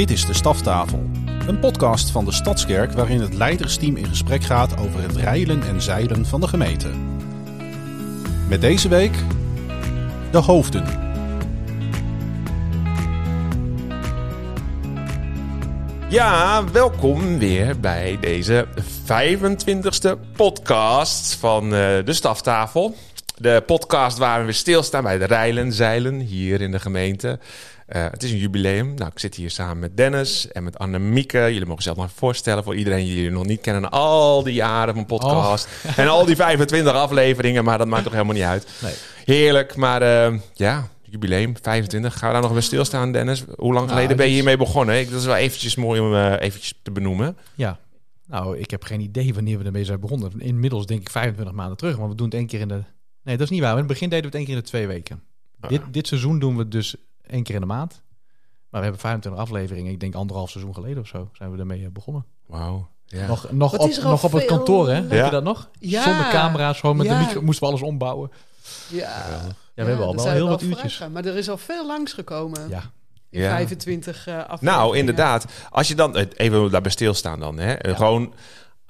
Dit is de Staftafel, een podcast van de Stadskerk waarin het leidersteam in gesprek gaat over het rijlen en zeilen van de gemeente. Met deze week de hoofden. Ja, welkom weer bij deze 25e podcast van uh, de Staftafel. De podcast waar we stilstaan bij de rijlen, zeilen hier in de gemeente. Uh, het is een jubileum. Nou, ik zit hier samen met Dennis en met Annemieke. Jullie mogen zelf maar voorstellen voor iedereen die jullie nog niet kennen. Al die jaren van podcast oh. en al die 25 afleveringen. Maar dat maakt toch helemaal niet uit. Nee. Heerlijk, maar uh, ja, jubileum, 25. Gaan we daar nog weer stilstaan, Dennis? Hoe lang geleden ben je hiermee begonnen? Ik, dat is wel eventjes mooi om uh, eventjes te benoemen. Ja, nou, ik heb geen idee wanneer we ermee zijn begonnen. Inmiddels denk ik 25 maanden terug, maar we doen het één keer in de... Nee, dat is niet waar. In het begin deden we het één keer in de twee weken. Ah. Dit, dit seizoen doen we het dus één keer in de maand. Maar we hebben 25 afleveringen. Ik denk anderhalf seizoen geleden of zo zijn we ermee eh, begonnen. Wauw. Ja. Nog, nog, op, nog op het kantoor, hè? Ja. Heb je dat nog? Ja. Zonder camera's, gewoon met de micro moesten we alles ombouwen. Ja. Ja, we hebben al wel heel wat uurtjes. maar er is al veel langsgekomen. Ja. In 25 uh, afleveringen. Nou, inderdaad. Als je dan, even daarbij stilstaan dan, hè. Gewoon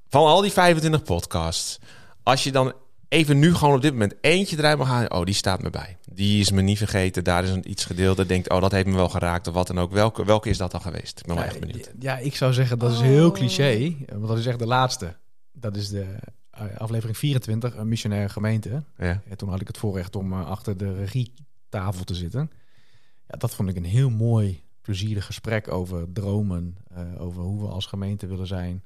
van al die 25 podcasts. Als je dan even nu gewoon op dit moment eentje eruit mag halen. Oh, die staat me bij. Die is me niet vergeten. Daar is een, iets gedeeld. Dat denkt, oh, dat heeft me wel geraakt of wat dan ook. Welke, welke is dat dan geweest? Ik ben wel echt benieuwd. Ja, ik zou zeggen, dat is heel oh. cliché. Want dat is echt de laatste. Dat is de eh, aflevering 24, een missionaire gemeente. Ja. En toen had ik het voorrecht om uh, achter de regietafel te zitten. Ja, dat vond ik een heel mooi, plezierig gesprek over dromen. Uh, over hoe we als gemeente willen zijn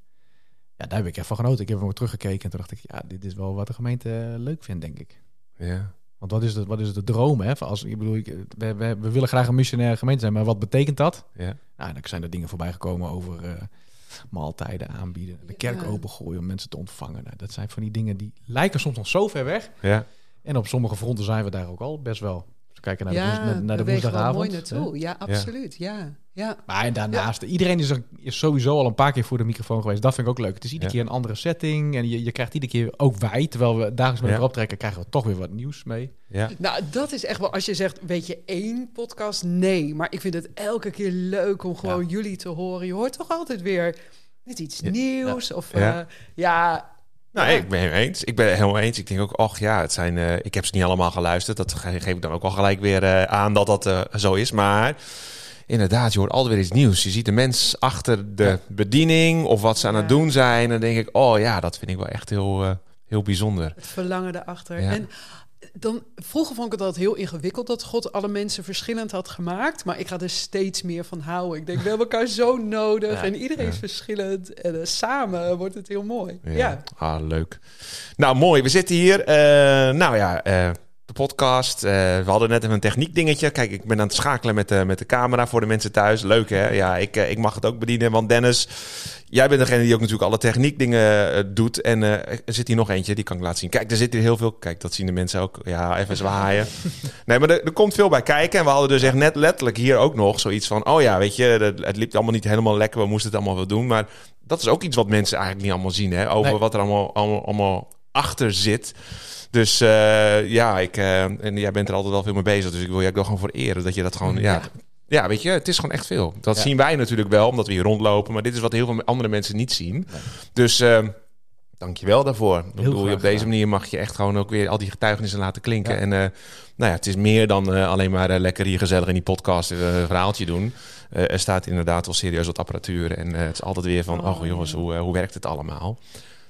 ja, daar heb ik even van genoten. Ik heb hem ook teruggekeken en toen dacht ik, ja, dit is wel wat de gemeente eh, leuk vindt, denk ik. Ja. Want wat is, de, wat is de droom? Hè? Als, ik bedoel, ik, we, we, we, willen graag een missionaire gemeente zijn, maar wat betekent dat? Ja. Nou, dan zijn er dingen voorbij gekomen over uh, maaltijden aanbieden, de kerk ja. opengooien om mensen te ontvangen. Nou, dat zijn van die dingen die lijken soms nog zo ver weg. Ja. En op sommige fronten zijn we daar ook al best wel. Kijken naar de, naar, naar de woensdagavond. mooi naartoe. Ja, absoluut. Ja. Ja. Maar daarnaast, iedereen is, er, is sowieso al een paar keer voor de microfoon geweest. Dat vind ik ook leuk. Het is iedere keer een andere setting. En je, je krijgt iedere keer ook wij, terwijl we dagelijks met elkaar optrekken, krijgen we toch weer wat nieuws mee. Ja. Nou, dat is echt wel, als je zegt, weet je, één podcast? Nee, maar ik vind het elke keer leuk om gewoon jullie te horen. Je hoort toch altijd weer net iets nieuws. Of ja. ja nou, ik ben het eens. Ik ben het helemaal eens. Ik denk ook, ach ja, het zijn. Uh, ik heb ze niet allemaal geluisterd. Dat geef ik dan ook al gelijk weer uh, aan dat dat uh, zo is. Maar inderdaad, je hoort altijd weer iets nieuws. Je ziet de mens achter de bediening of wat ze aan het doen zijn. En dan denk ik, oh ja, dat vind ik wel echt heel, heel bijzonder. Het verlangen erachter. Ja. En dan, vroeger vond ik het altijd heel ingewikkeld dat God alle mensen verschillend had gemaakt. Maar ik ga er steeds meer van houden. Ik denk, we hebben elkaar zo nodig en iedereen is verschillend. En uh, samen wordt het heel mooi. Ja. Ah, leuk. Nou, mooi. We zitten hier. Uh, nou ja, de podcast. Uh, we hadden net even een techniek dingetje. Kijk, ik ben aan het schakelen met de, met de camera voor de mensen thuis. Leuk hè? Ja, ik, uh, ik mag het ook bedienen. Want Dennis, jij bent degene die ook natuurlijk alle techniek dingen uh, doet. En er zit hier nog eentje, die kan ik laten zien. Kijk, er zit hier heel veel. Kijk, dat zien de mensen ook. Ja, even zwaaien. nee, maar er, er, komt veel bij kijken. En we hadden dus echt net letterlijk hier ook nog zoiets van... Oh ja, weet je, het, het liep allemaal niet helemaal lekker. We moesten het allemaal wel doen. Maar dat is ook iets wat mensen eigenlijk niet allemaal zien. Hè? Over nee. wat er allemaal, allemaal, allemaal achter zit. Dus uh, ja, ik, uh, en jij bent er altijd wel veel mee bezig. Dus ik wil je ook gewoon voor eren dat je dat gewoon. Ja. ja. Ja, weet je, het is gewoon echt veel. Dat ja. zien wij natuurlijk wel, omdat we hier rondlopen. Maar dit is wat heel veel andere mensen niet zien. Nee. Dus uh, dank je wel daarvoor. Ik bedoel, op deze manier mag je echt gewoon ook weer al die getuigenissen laten klinken. Ja. En nou ja, het is meer dan alleen maar lekker hier gezellig in die podcast een verhaaltje doen. er staat inderdaad wel serieus wat apparatuur. En het is altijd weer van, oh, oh jongens, hoe, hoe werkt het allemaal?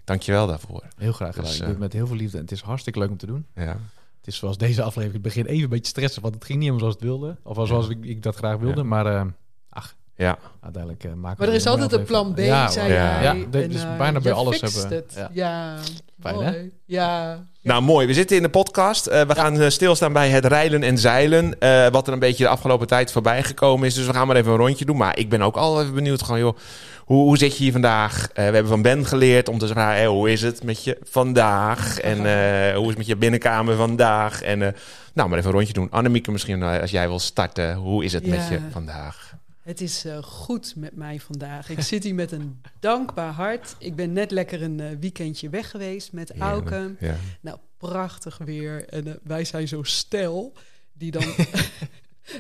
Dankjewel daarvoor. Heel graag gedaan. Dus, ik doe het met heel veel liefde. En het is hartstikke leuk om te doen. Ja. Het is zoals deze aflevering. Het begin even een beetje stressen, want het ging niet helemaal zoals het wilde. Of zoals ja. ik, ik, dat graag wilde. Ja. Maar uh, ach, ja. uiteindelijk uh, maken Maar er is altijd een plan B, ja, zei ja. Ja, dit is uh, bijna bij alles hebben. Het. Ja, ja. Fijn, mooi. Hè? Ja. Nou, mooi. We zitten in de podcast. Uh, we gaan stilstaan bij het rijlen en zeilen. Uh, wat er een beetje de afgelopen tijd voorbij gekomen is. Dus we gaan maar even een rondje doen. Maar ik ben ook al even benieuwd. Gewoon, joh, hoe, hoe zit je hier vandaag? Uh, we hebben van Ben geleerd om te vragen: hey, hoe is het met je vandaag? En hoe is het met je binnenkamer vandaag? En nou, maar even een rondje doen. Annemieke, misschien als jij wil starten. Hoe is het ja. met je vandaag? Het is goed met mij vandaag. Ik zit hier met een dankbaar hart. Ik ben net lekker een weekendje weg geweest met Auken. Ja. Nou, prachtig weer. En wij zijn zo stel die dan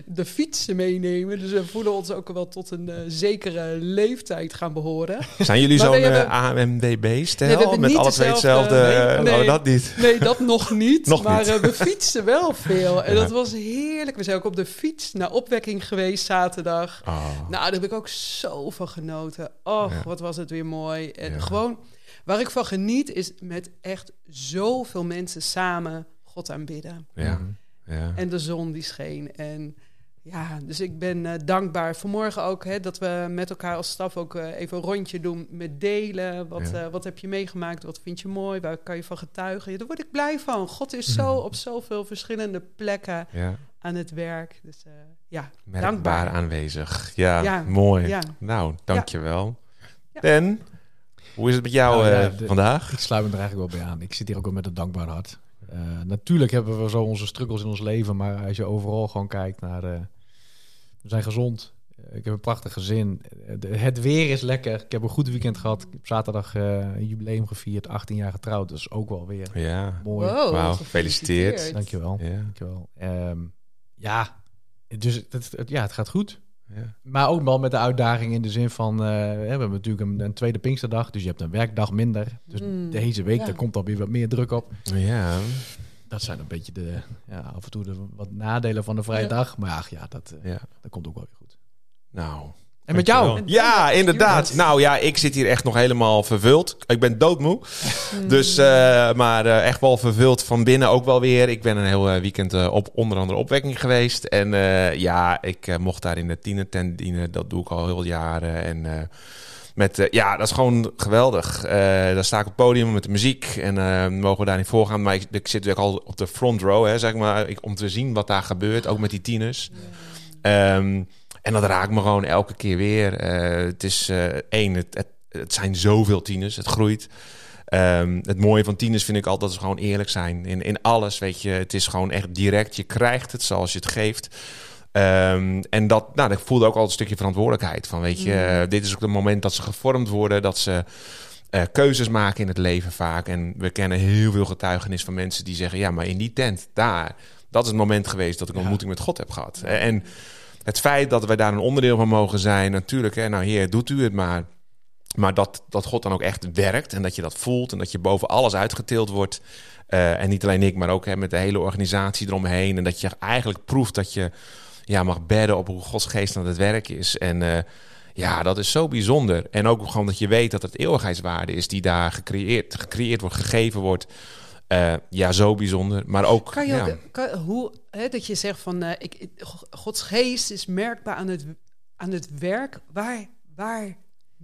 de fietsen meenemen. Dus we voelen ons ook wel tot een uh, zekere leeftijd gaan behoren. Zijn jullie zo'n uh, AMWB-stijl? Nee, met alle twee hetzelfde? Nee, nee, oh, dat niet. Nee, dat nog niet. nog maar niet. we fietsen wel veel. En ja. dat was heerlijk. We zijn ook op de fiets naar opwekking geweest zaterdag. Oh. Nou, daar heb ik ook zo van genoten. Och, ja. wat was het weer mooi. En ja. gewoon, waar ik van geniet, is met echt zoveel mensen samen God aanbidden. Ja. Ja. En de zon die scheen. En ja, dus ik ben uh, dankbaar. Vanmorgen ook hè, dat we met elkaar als staf ook uh, even een rondje doen met delen. Wat, ja. uh, wat heb je meegemaakt? Wat vind je mooi? Waar kan je van getuigen? Ja, daar word ik blij van. God is zo op zoveel verschillende plekken ja. aan het werk. Dus ja, Merkbaar dankbaar. aanwezig. Ja, ja. mooi. Nou, dankjewel. Ja. Ben, hoe is het met jou nou, de, vandaag? Ik sluit me er eigenlijk wel bij aan. Ik zit hier ook wel met een dankbaar hart. Uh, natuurlijk hebben we zo onze struggles in ons leven, maar als je overal gewoon kijkt naar. Uh, we zijn gezond. Uh, ik heb een prachtig gezin. het weer is lekker. Ik heb een goed weekend gehad. Ik heb zaterdag een jubileum gevierd. 18 jaar getrouwd. Dus ook wel weer ja. mooi. Wow, wow gefeliciteerd. Dankjewel. Ja. Dankjewel. Um, ja, dus het, het, ja, het gaat goed. Ja. Maar ook wel met de uitdaging in de zin van... Uh, we hebben natuurlijk een, een, tweede Pinksterdag, dus je hebt een werkdag minder. Dus mm, deze week, ja. daar komt alweer wat meer druk op. Ja. Dat zijn een beetje de, ja, af en toe de wat nadelen van de vrije dag. Maar ach, ja, dat, uh, ja. dat komt ook wel weer goed. Nou, en met jou? Ja, inderdaad. Nou ja, ik zit hier echt nog helemaal vervuld. Ik ben doodmoe. Dus, uh, maar uh, echt wel vervuld van binnen ook wel weer. Ik ben een heel uh, weekend op onder andere opwekking geweest. En ja, ik mocht daar in de tienertent dienen. Dat doe ik al heel jaren. En met, ja, dat is gewoon geweldig. daar sta ik op het podium met de muziek. En mogen we daar niet voorgaan. Maar ik, ik zit natuurlijk al op de front row, hè, zeg maar. Ik, om te zien wat daar gebeurt. Ook met die tieners. Um, en dat raakt me gewoon elke keer weer. Uh, het is uh, één, het, het, het, zijn zoveel tieners, het groeit. Um, het mooie van tieners vind ik altijd dat ze gewoon eerlijk zijn. In, in alles, weet je. Het is gewoon echt direct. Je krijgt het zoals je het geeft. Um, en dat, nou, dat voelde ook altijd een stukje verantwoordelijkheid. Van, weet je, mm. dit is ook het moment dat ze gevormd worden. Dat ze uh, keuzes maken in het leven vaak. En we kennen heel veel getuigenis van mensen die zeggen... ja, maar in die tent, daar... dat is het moment geweest dat ik een ja. ontmoeting met God heb gehad. En het feit dat wij daar een onderdeel van mogen zijn, natuurlijk, hè, nou heer, doet u het maar. Maar dat, dat God dan ook echt werkt en dat je dat voelt en dat je boven alles uitgetild wordt. Uh, en niet alleen ik, maar ook hè, met de hele organisatie eromheen. En dat je eigenlijk proeft dat je ja, mag bedden op hoe Gods geest aan het werk is. En uh, ja, dat is zo bijzonder. En ook gewoon dat je weet dat het eeuwigheidswaarde is die daar gecreëerd, gecreëerd wordt, gegeven wordt. Uh, ja, zo bijzonder. Maar ook. Kan je ja. ook, kan, hoe, hè, dat je zegt van uh, ik, Gods geest is merkbaar aan het, aan het werk. Waar, waar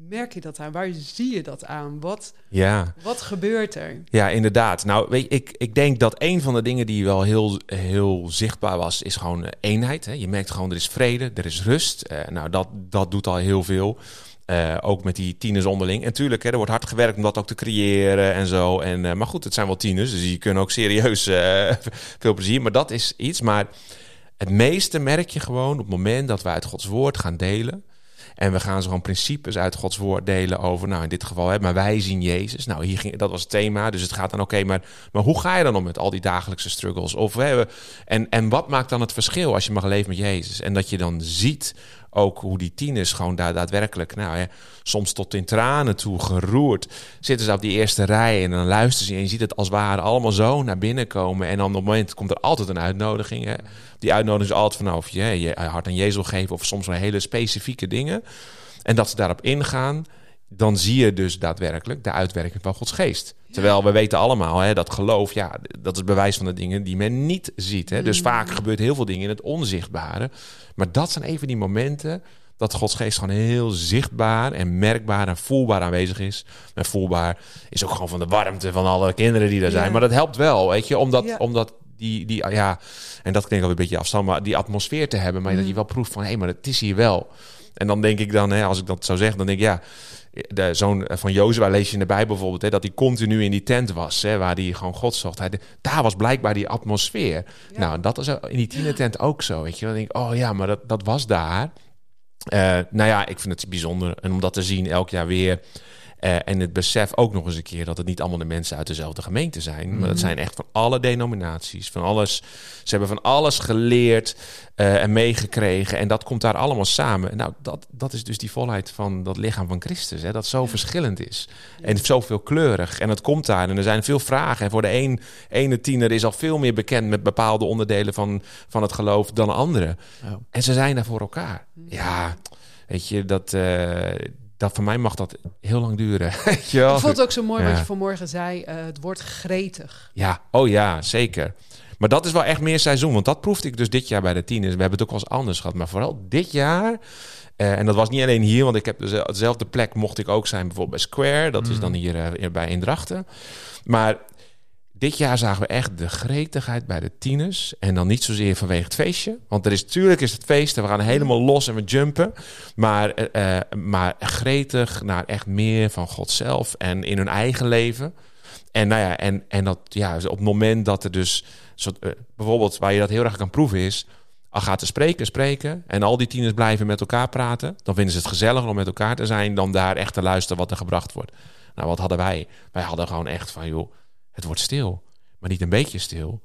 merk je dat aan? Waar zie je dat aan? Wat, ja. wat gebeurt er? Ja, inderdaad. Nou, weet je, ik, ik denk dat een van de dingen die wel heel, heel zichtbaar was, is gewoon eenheid. Hè. Je merkt gewoon, er is vrede, er is rust. Uh, nou, dat, dat doet al heel veel. Uh, ook met die tieners onderling. En tuurlijk, hè, er wordt hard gewerkt om dat ook te creëren en zo. En, uh, maar goed, het zijn wel tieners, dus die kunnen ook serieus uh, veel plezier. Maar dat is iets. Maar het meeste merk je gewoon op het moment dat we uit Gods woord gaan delen. En we gaan zo gewoon principes uit Gods woord delen over, nou in dit geval, hè, maar wij zien Jezus. Nou, hier ging, dat was het thema. Dus het gaat dan, oké, maar, maar hoe ga je dan om met al die dagelijkse struggles? Of, hè, en, en wat maakt dan het verschil als je mag leven met Jezus? En dat je dan ziet ook hoe die tieners gewoon daar daadwerkelijk, nou ja, soms tot in tranen toe geroerd, zitten ze op die eerste rij en dan luisteren ze en je ziet het als het ware allemaal zo naar binnen komen. En dan op het moment komt er altijd een uitnodiging. Hè. Die uitnodiging is altijd van nou, of je je hart aan Jezus geven of soms wel hele specifieke dingen. En dat ze daarop ingaan, dan zie je dus daadwerkelijk de uitwerking van Gods geest. Terwijl we weten allemaal hè, dat geloof, ja, dat is bewijs van de dingen die men niet ziet. Hè. Dus mm. vaak gebeurt heel veel dingen in het onzichtbare. Maar dat zijn even die momenten dat Gods geest gewoon heel zichtbaar en merkbaar en voelbaar aanwezig is. En voelbaar is ook gewoon van de warmte van alle kinderen die er zijn. Ja. Maar dat helpt wel, weet je, omdat, ja. omdat die, die, ja, en dat klinkt al een beetje afstand, maar die atmosfeer te hebben, maar mm. dat je wel proeft van, hé, hey, maar het is hier wel. En dan denk ik dan, hè, als ik dat zou zeggen, dan denk ik, ja, de zoon van Jozua lees je in de Bijbel bijvoorbeeld, hè, dat hij continu in die tent was, hè, waar hij gewoon God zocht. Hij, daar was blijkbaar die atmosfeer. Ja. Nou, dat is in die tienertent ook zo, weet je. Dan denk ik, oh ja, maar dat, dat was daar. Uh, nou ja, ik vind het bijzonder en om dat te zien elk jaar weer. Uh, en het besef ook nog eens een keer dat het niet allemaal de mensen uit dezelfde gemeente zijn. Maar dat mhm. zijn echt van alle denominaties. Van alles, ze hebben van alles geleerd uh, en meegekregen. En dat komt daar allemaal samen. Nou, dat, dat is dus die volheid van dat lichaam van Christus. Hè, dat zo verschillend is. En zo veelkleurig. En het komt daar. En er zijn veel vragen. En voor de een, ene tiener is al veel meer bekend met bepaalde onderdelen van, van het geloof dan andere. En ze zijn daar voor elkaar. Ja, weet je, dat, uh, dat voor mij mag dat heel lang duren. Ik vond het ook zo mooi wat je vanmorgen zei. Uh, het wordt gretig. Ja, oh ja, zeker. Maar dat is wel echt meer seizoen. Want dat proefde ik dus dit jaar bij de tieners. We hebben het ook wel eens anders gehad. Maar vooral dit jaar. Uh, en dat was niet alleen hier, want ik heb dus dezelfde plek mocht ik ook zijn, bijvoorbeeld bij Square. Dat is mm. dan hier uh, bij Indrachten. Maar dit jaar zagen we echt de gretigheid bij de tieners. En dan niet zozeer vanwege het feestje. Want er is natuurlijk is het feest en we gaan helemaal los en we jumpen. Maar, uh, maar gretig naar echt meer van God zelf en in hun eigen leven. En nou ja, en, en dat ja, op het moment dat er dus soort, uh, bijvoorbeeld waar je dat heel erg kan proeven is. Al gaat te spreken, spreken. En al die tieners blijven met elkaar praten. Dan vinden ze het gezelliger om met elkaar te zijn. Dan daar echt te luisteren wat er gebracht wordt. Nou, wat hadden wij? Wij hadden gewoon echt van, joh het wordt stil. Maar niet een beetje stil.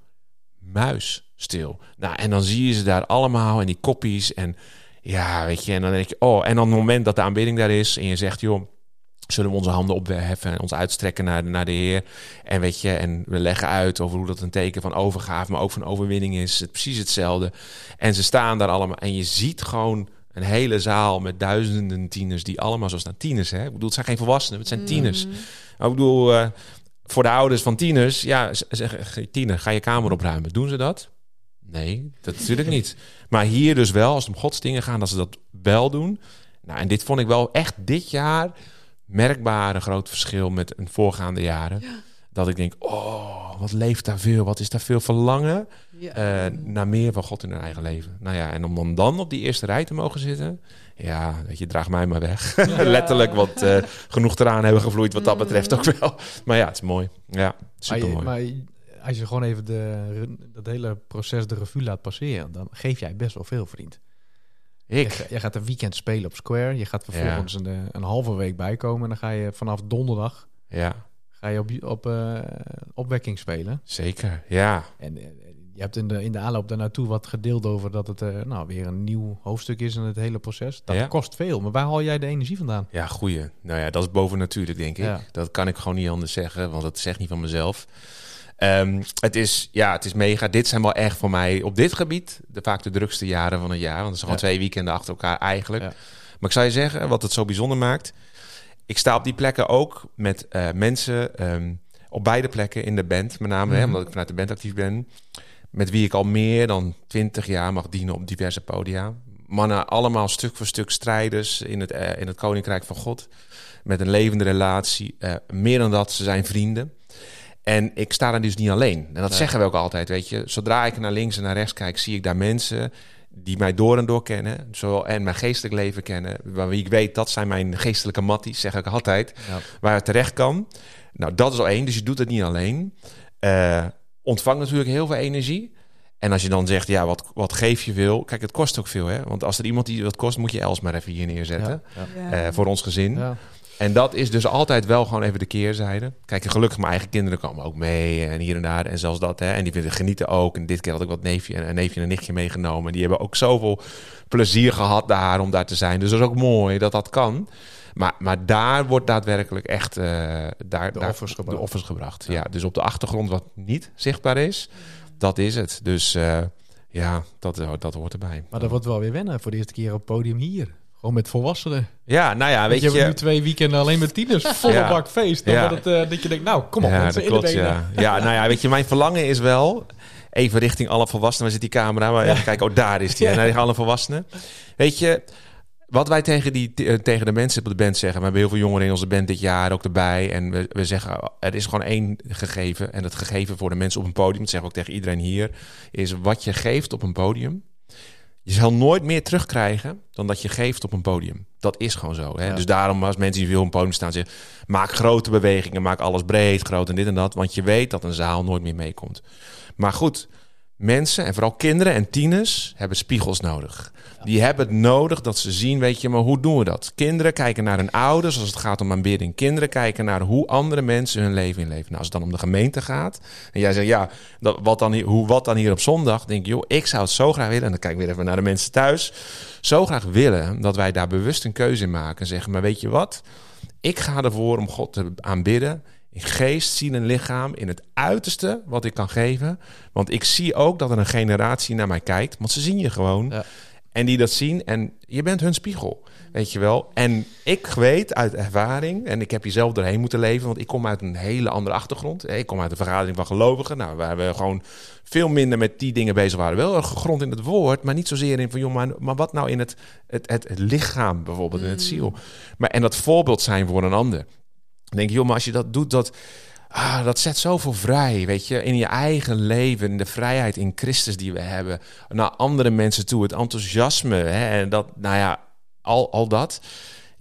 Muis stil. Nou, en dan zie je ze daar allemaal en die koppies. En ja, weet je, en dan denk je, oh, en dan het moment dat de aanbidding daar is en je zegt, joh, zullen we onze handen opheffen en ons uitstrekken naar, naar de Heer. En weet je, en we leggen uit over hoe dat een teken van overgave, maar ook van overwinning is. Het, precies hetzelfde. En ze staan daar allemaal en je ziet gewoon een hele zaal met duizenden tieners die allemaal zo staan. Tieners, hè? Ik bedoel, het zijn geen volwassenen, het zijn tieners. Mm. Ik bedoel, uh, voor de ouders van tieners, ja, zeggen tiener, ga je kamer opruimen. Doen ze dat? Nee, dat natuurlijk niet. Maar hier dus wel, als het om godsdingen gaan, dat ze dat wel doen. Nou, en dit vond ik wel echt dit jaar merkbaar een groot verschil met een voorgaande jaren. Dat ik denk, oh, wat leeft daar veel, wat is daar veel verlangen ja. uh, naar meer van God in hun eigen leven. Nou ja, en om dan op die eerste rij te mogen zitten, ja, weet je, draag mij maar weg. Letterlijk, want uh, genoeg eraan hebben gevloeid wat dat betreft ook wel. Maar ja, het is mooi. Ja, super mooi. Maar, als je gewoon even de, dat hele proces de revue laat passeren, dan geef jij best wel veel, vriend. Ik? Je, gaat een weekend spelen op Square. Je gaat vervolgens een, eh, een halve week bijkomen. En dan ga je vanaf donderdag ja. ga je op, op uh, opwekking spelen. Zeker, ja. En je hebt in de, in de aanloop daar naartoe wat gedeeld over dat het uh, nou, weer een nieuw hoofdstuk is in het hele proces. Dat kost veel. Maar waar haal jij de energie vandaan? Ja, goeie. Nou ja, dat is boven natuurlijk, denk ik. Dat kan ik gewoon niet anders zeggen, want dat zegt niet van mezelf. Um, het is, ja, het is mega. Dit zijn wel echt voor mij op dit gebied de, vaak de drukste jaren van het jaar. Want het zijn gewoon twee weekenden achter elkaar eigenlijk. Maar ik zou je zeggen, wat het zo bijzonder maakt. Ik sta op die plekken ook met uh, mensen um, op beide plekken in de band. Met name, hè, mhm. omdat ik vanuit de band actief ben met wie ik al meer dan twintig jaar mag dienen op diverse podia. Mannen allemaal stuk voor stuk strijders in het, uh, in het Koninkrijk van God. Met een levende relatie. Uh, meer dan dat, ze zijn vrienden. En ik sta daar dus niet alleen. En dat zeggen we ook altijd, weet je. Zodra ik naar links en naar rechts kijk, zie ik daar mensen die mij door en door kennen. Zowel en mijn geestelijk leven kennen. Waar ik weet, dat zijn mijn geestelijke matties, zeg ik altijd. Ja. Waar het terecht kan. Nou, dat is al één. Dus je doet het niet alleen. Uh, ontvangt natuurlijk heel veel energie. En als je dan zegt, ja, wat, wat geef je wil? Kijk, het kost ook veel, hè? Want als er iemand die wat kost, moet je Els maar even hier neerzetten. Ja, uh, voor ons gezin. Ja. En dat is dus altijd wel gewoon even de keerzijde. Kijk, gelukkig mijn eigen kinderen komen ook mee en hier en daar. En zelfs dat, hè. En die vinden genieten ook. En dit keer had ik wat neefje en een neefje en een nichtje meegenomen. Die hebben ook zoveel plezier gehad daar om daar te zijn. Dus dat is ook mooi dat dat kan. Maar, maar daar wordt daadwerkelijk echt uh, daar, de, daar, offers gebracht. de offers gebracht. Ja. dus op de achtergrond wat niet zichtbaar is, dat is het. Dus uh, ja, dat, dat hoort erbij. Maar dat wordt wel weer wennen voor de eerste keer op het podium hier. Gewoon met volwassenen. Ja, nou ja, weet je... Je hebt nu twee weekenden alleen met tieners. Volle ja. bak feest. Dan ja. dat, uh, dat je denkt, nou, kom op ja, mensen, klopt, ja. ja, nou ja, weet je, mijn verlangen is wel... Even richting alle volwassenen. Waar zit die camera? Maar even kijken, oh, daar is die. En naar alle volwassenen. Weet je, wat wij tegen, die, eh, tegen de mensen op de band zeggen, we hebben heel veel jongeren in onze band dit jaar ook erbij. En we, we zeggen, er is gewoon één gegeven. En het gegeven voor de mensen op een podium, dat zeggen we ook tegen iedereen hier, is wat je geeft op een podium. Je zal nooit meer terugkrijgen dan dat je geeft op een podium. Dat is gewoon zo. Hè? Dus daarom als mensen die veel op een podium staan zeggen... maak grote bewegingen, maak alles breed, groot en dit en dat. Want je weet dat een zaal nooit meer meekomt. Maar goed, mensen en vooral kinderen en tieners hebben spiegels nodig. Die hebben het nodig dat ze zien, weet je, maar hoe doen we dat? Kinderen kijken naar hun ouders als het gaat om aanbidding. Kinderen kijken naar hoe andere mensen hun leven inleven. Nou, als het dan om de gemeente gaat en jij zegt, ja, dat, wat dan hier, hoe wat dan hier op zondag? Denk je, joh, ik zou het zo graag willen. En dan kijk ik weer even naar de mensen thuis. Zo graag willen dat wij daar bewust een keuze in maken. En zeggen, maar weet je wat? Ik ga ervoor om God te aanbidden in geest, ziel en lichaam, in het uiterste wat ik kan geven. Want ik zie ook dat er een generatie naar mij kijkt, want ze zien je gewoon. Ja. En die dat zien en je bent hun spiegel, weet je wel. En ik weet uit ervaring, en ik heb hier zelf doorheen moeten leven, want ik kom uit een hele andere achtergrond. Ik kom uit een vergadering van gelovigen, nou, waar we gewoon veel minder met die dingen bezig waren. Wel gegrond in het woord, maar niet zozeer in van, joh, maar, maar wat nou in het, het, het, lichaam bijvoorbeeld, in het mm. ziel. Maar, en dat voorbeeld zijn voor een ander denk je, joh, maar als je dat doet, dat, ah, dat zet zoveel vrij, weet je, in je eigen leven, de vrijheid in Christus die we hebben, naar andere mensen toe, het enthousiasme, hè, en dat, nou ja, al, al dat.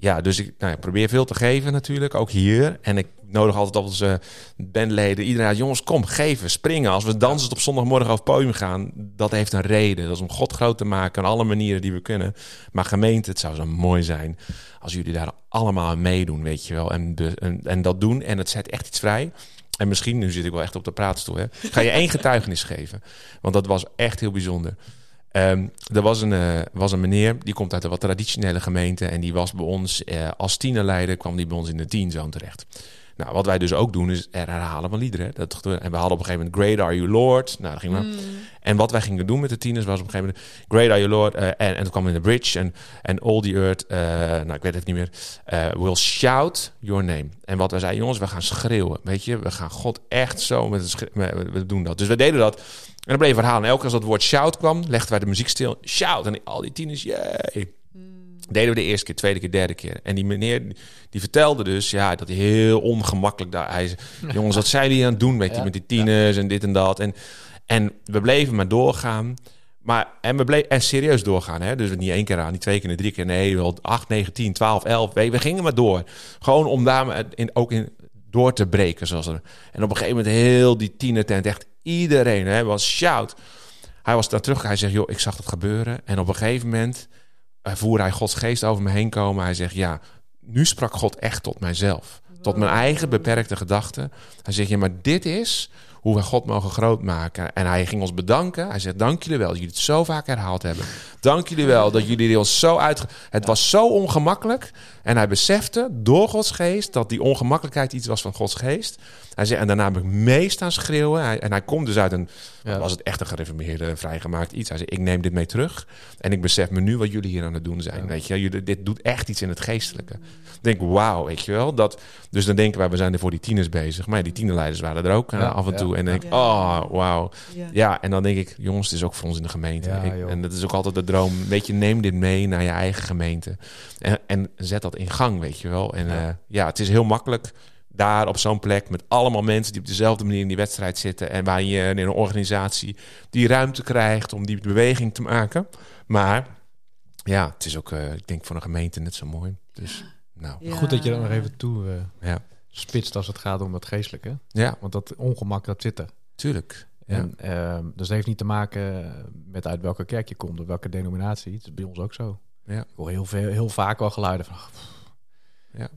Ja, dus ik nou probeer veel te geven natuurlijk, ook hier. En ik nodig altijd onze bandleden, iedereen jongens, kom, geven, springen. Als we dansen op zondagmorgen over podium gaan, dat heeft een reden. Dat is om God groot te maken aan alle manieren die we kunnen. Maar gemeente, het zou zo mooi zijn als jullie daar allemaal aan meedoen, weet je wel. En, en, en dat doen en het zet echt iets vrij. En misschien, nu zit ik wel echt op de praatstoel, hè, ga je één getuigenis geven. Want dat was echt heel bijzonder. Um, er was een, uh, was een meneer, die komt uit een wat traditionele gemeente. En die was bij ons uh, als tienerleider, kwam die bij ons in de teenzone terecht. Nou, wat wij dus ook doen is er herhalen van liederen. Dat, en we hadden op een gegeven moment Great Are You Lord. Nou, dat ging maar. Mm. En wat wij gingen doen met de tieners was op een gegeven moment Great Are You Lord. Uh, en, en toen kwam in de bridge en, en All the Earth, uh, nou ik weet het niet meer, uh, will shout your name. En wat wij zeiden, jongens, we gaan schreeuwen. Weet je, we gaan God echt zo met het we doen dat. Dus we deden dat. En dan bleef verhalen. En elke keer als dat woord shout kwam, legden wij de muziek stil. Shout. En al die tieners, yay. Deden we de eerste keer, tweede keer, derde keer. En die meneer die vertelde dus ja, dat hij heel ongemakkelijk daar. Hij zei, jongens, wat zijn die aan het doen? Weet je, met die tieners en dit en dat. En, en we bleven maar doorgaan. Maar, en we bleven en serieus doorgaan. Hè? Dus niet één keer aan, niet twee keer, niet drie keer. Nee, wel 8, 9, 10, 12, 11. We, we gingen maar door. Gewoon om daar in, ook in door te breken. Zoals er. En op een gegeven moment heel die tienertent, echt iedereen hè, was shout. Hij was daar terug. Hij zegt, joh, ik zag het gebeuren. En op een gegeven moment voerde hij Gods geest over me heen komen. Hij zegt, ja, nu sprak God echt tot mijzelf. Tot mijn eigen beperkte gedachten. Hij zegt, ja, maar dit is hoe we God mogen groot maken. En hij ging ons bedanken. Hij zegt, dank jullie wel dat jullie het zo vaak herhaald hebben. Dank jullie wel dat jullie ons zo uit... Het was zo ongemakkelijk. En hij besefte door Gods geest dat die ongemakkelijkheid iets was van Gods geest. Hij zei, en daarna heb ik mee staan schreeuwen. Hij, en hij komt dus uit een, ja. was het echt een gereformeerde, vrijgemaakt iets. Hij zei, ik neem dit mee terug. En ik besef me nu wat jullie hier aan het doen zijn. Weet je, jullie, dit doet echt iets in het geestelijke. Ik denk, wauw, weet je wel. Dat, dus dan denken wij, we zijn er voor die tieners bezig. Maar ja, die tienerleiders waren er ook uh, af en toe. En dan denk ik, oh, wauw. Ja. en dan denk ik, jongens, het is ook voor ons in de gemeente. en dat is ook altijd de droom. Weet je, neem dit mee naar je eigen gemeente. En, en zet dat in gang, weet je wel. En ja, uh, ja het is heel makkelijk daar op zo'n plek met allemaal mensen die op dezelfde manier in die wedstrijd zitten. En waar je in een organisatie die ruimte krijgt om die beweging te maken. Maar ja, het is ook, uh, ik denk, voor een gemeente net zo mooi. Dus, nou. Goed dat je dan nog even toe uh, ja. spitst als het gaat om het geestelijke. Ja. Want dat ongemak, dat zit er. Tuurlijk. Ja. En, uh, dus dat heeft niet te maken met uit welke kerk je komt of welke denominatie. Het is bij ons ook zo. Ja. Ik hoor heel, veel, heel vaak al geluiden van... Ja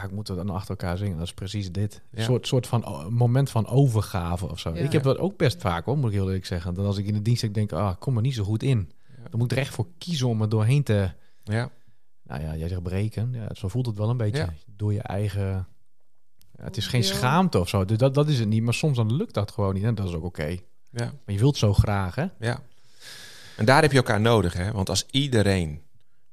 vaak moeten we dan achter elkaar zingen. Dat is precies dit. Een soort, soort van moment van overgave of zo. Ik heb dat ook best vaak hoor, moet ik heel eerlijk zeggen. Dat als ik in de dienst denk, ah, kom er niet zo goed in. Dan moet ik er echt voor kiezen om er doorheen te... Ja. Nou ja, jij zegt breken. Ja, zo voelt het wel een beetje. Door je eigen... het is geen schaamte of zo. Dus dat, dat is het niet. Maar soms dan lukt dat gewoon niet. En dat is ook oké. Ja. Maar je wilt zo graag, hè? Ja. En daar heb je elkaar nodig, hè? Want als iedereen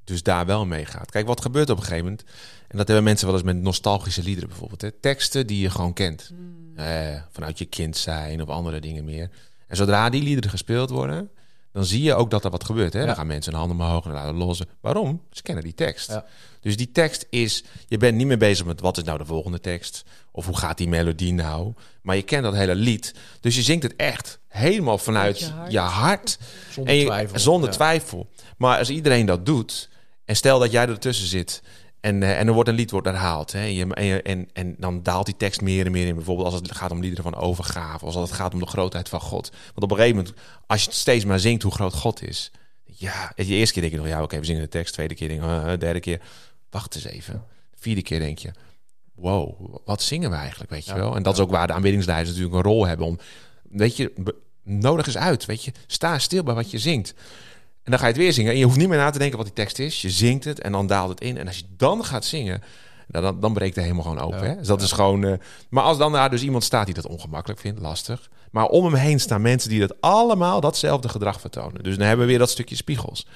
dus daar wel mee gaat. Kijk, wat gebeurt op een gegeven moment? En dat hebben mensen wel eens met nostalgische liederen bijvoorbeeld. Hè? Teksten die je gewoon kent. Hmm. Eh, vanuit je kind zijn of andere dingen meer. En zodra die liederen gespeeld worden, dan zie je ook dat er wat gebeurt. Hè? Dan gaan mensen hun handen omhoog en laten lossen. Waarom? Ze kennen die tekst. Ja. Dus die tekst is, je bent niet meer bezig met wat is nou de volgende tekst. Of hoe gaat die melodie nou. Maar je kent dat hele lied. Dus je zingt het echt helemaal vanuit je hart. Zonder, twijfel. zonder twijfel. Maar als iedereen dat doet, en stel dat jij ertussen zit En, uh, en er wordt een lied wordt herhaald. Hè? Je, en, je, en, en dan daalt die tekst meer en meer in. Bijvoorbeeld als het gaat om liederen van overgave. Of als het gaat om de grootheid van God. Want op een gegeven moment, als je het steeds maar zingt hoe groot God is. Ja, de eerste keer denk je nog, ja oké, we zingen de tekst. Tweede keer denk je, uh, derde keer, wacht eens even. vierde keer denk je, wow, wat zingen we eigenlijk, weet je wel? En dat is ook waar de aanbiddingsleiders natuurlijk een rol hebben om, weet je, nodig is uit, weet je. Sta stil bij wat je zingt. En dan ga je het weer zingen. En je hoeft niet meer na te denken wat die tekst is. Je zingt het en dan daalt het in. En als je dan gaat zingen, dan, dan breekt de helemaal gewoon open. hè? Dus dat is gewoon. Uh, maar als dan daar dus iemand staat die dat ongemakkelijk vindt, lastig. Maar om hem heen staan mensen die dat allemaal datzelfde gedrag vertonen. Dus dan hebben we weer dat stukje spiegels.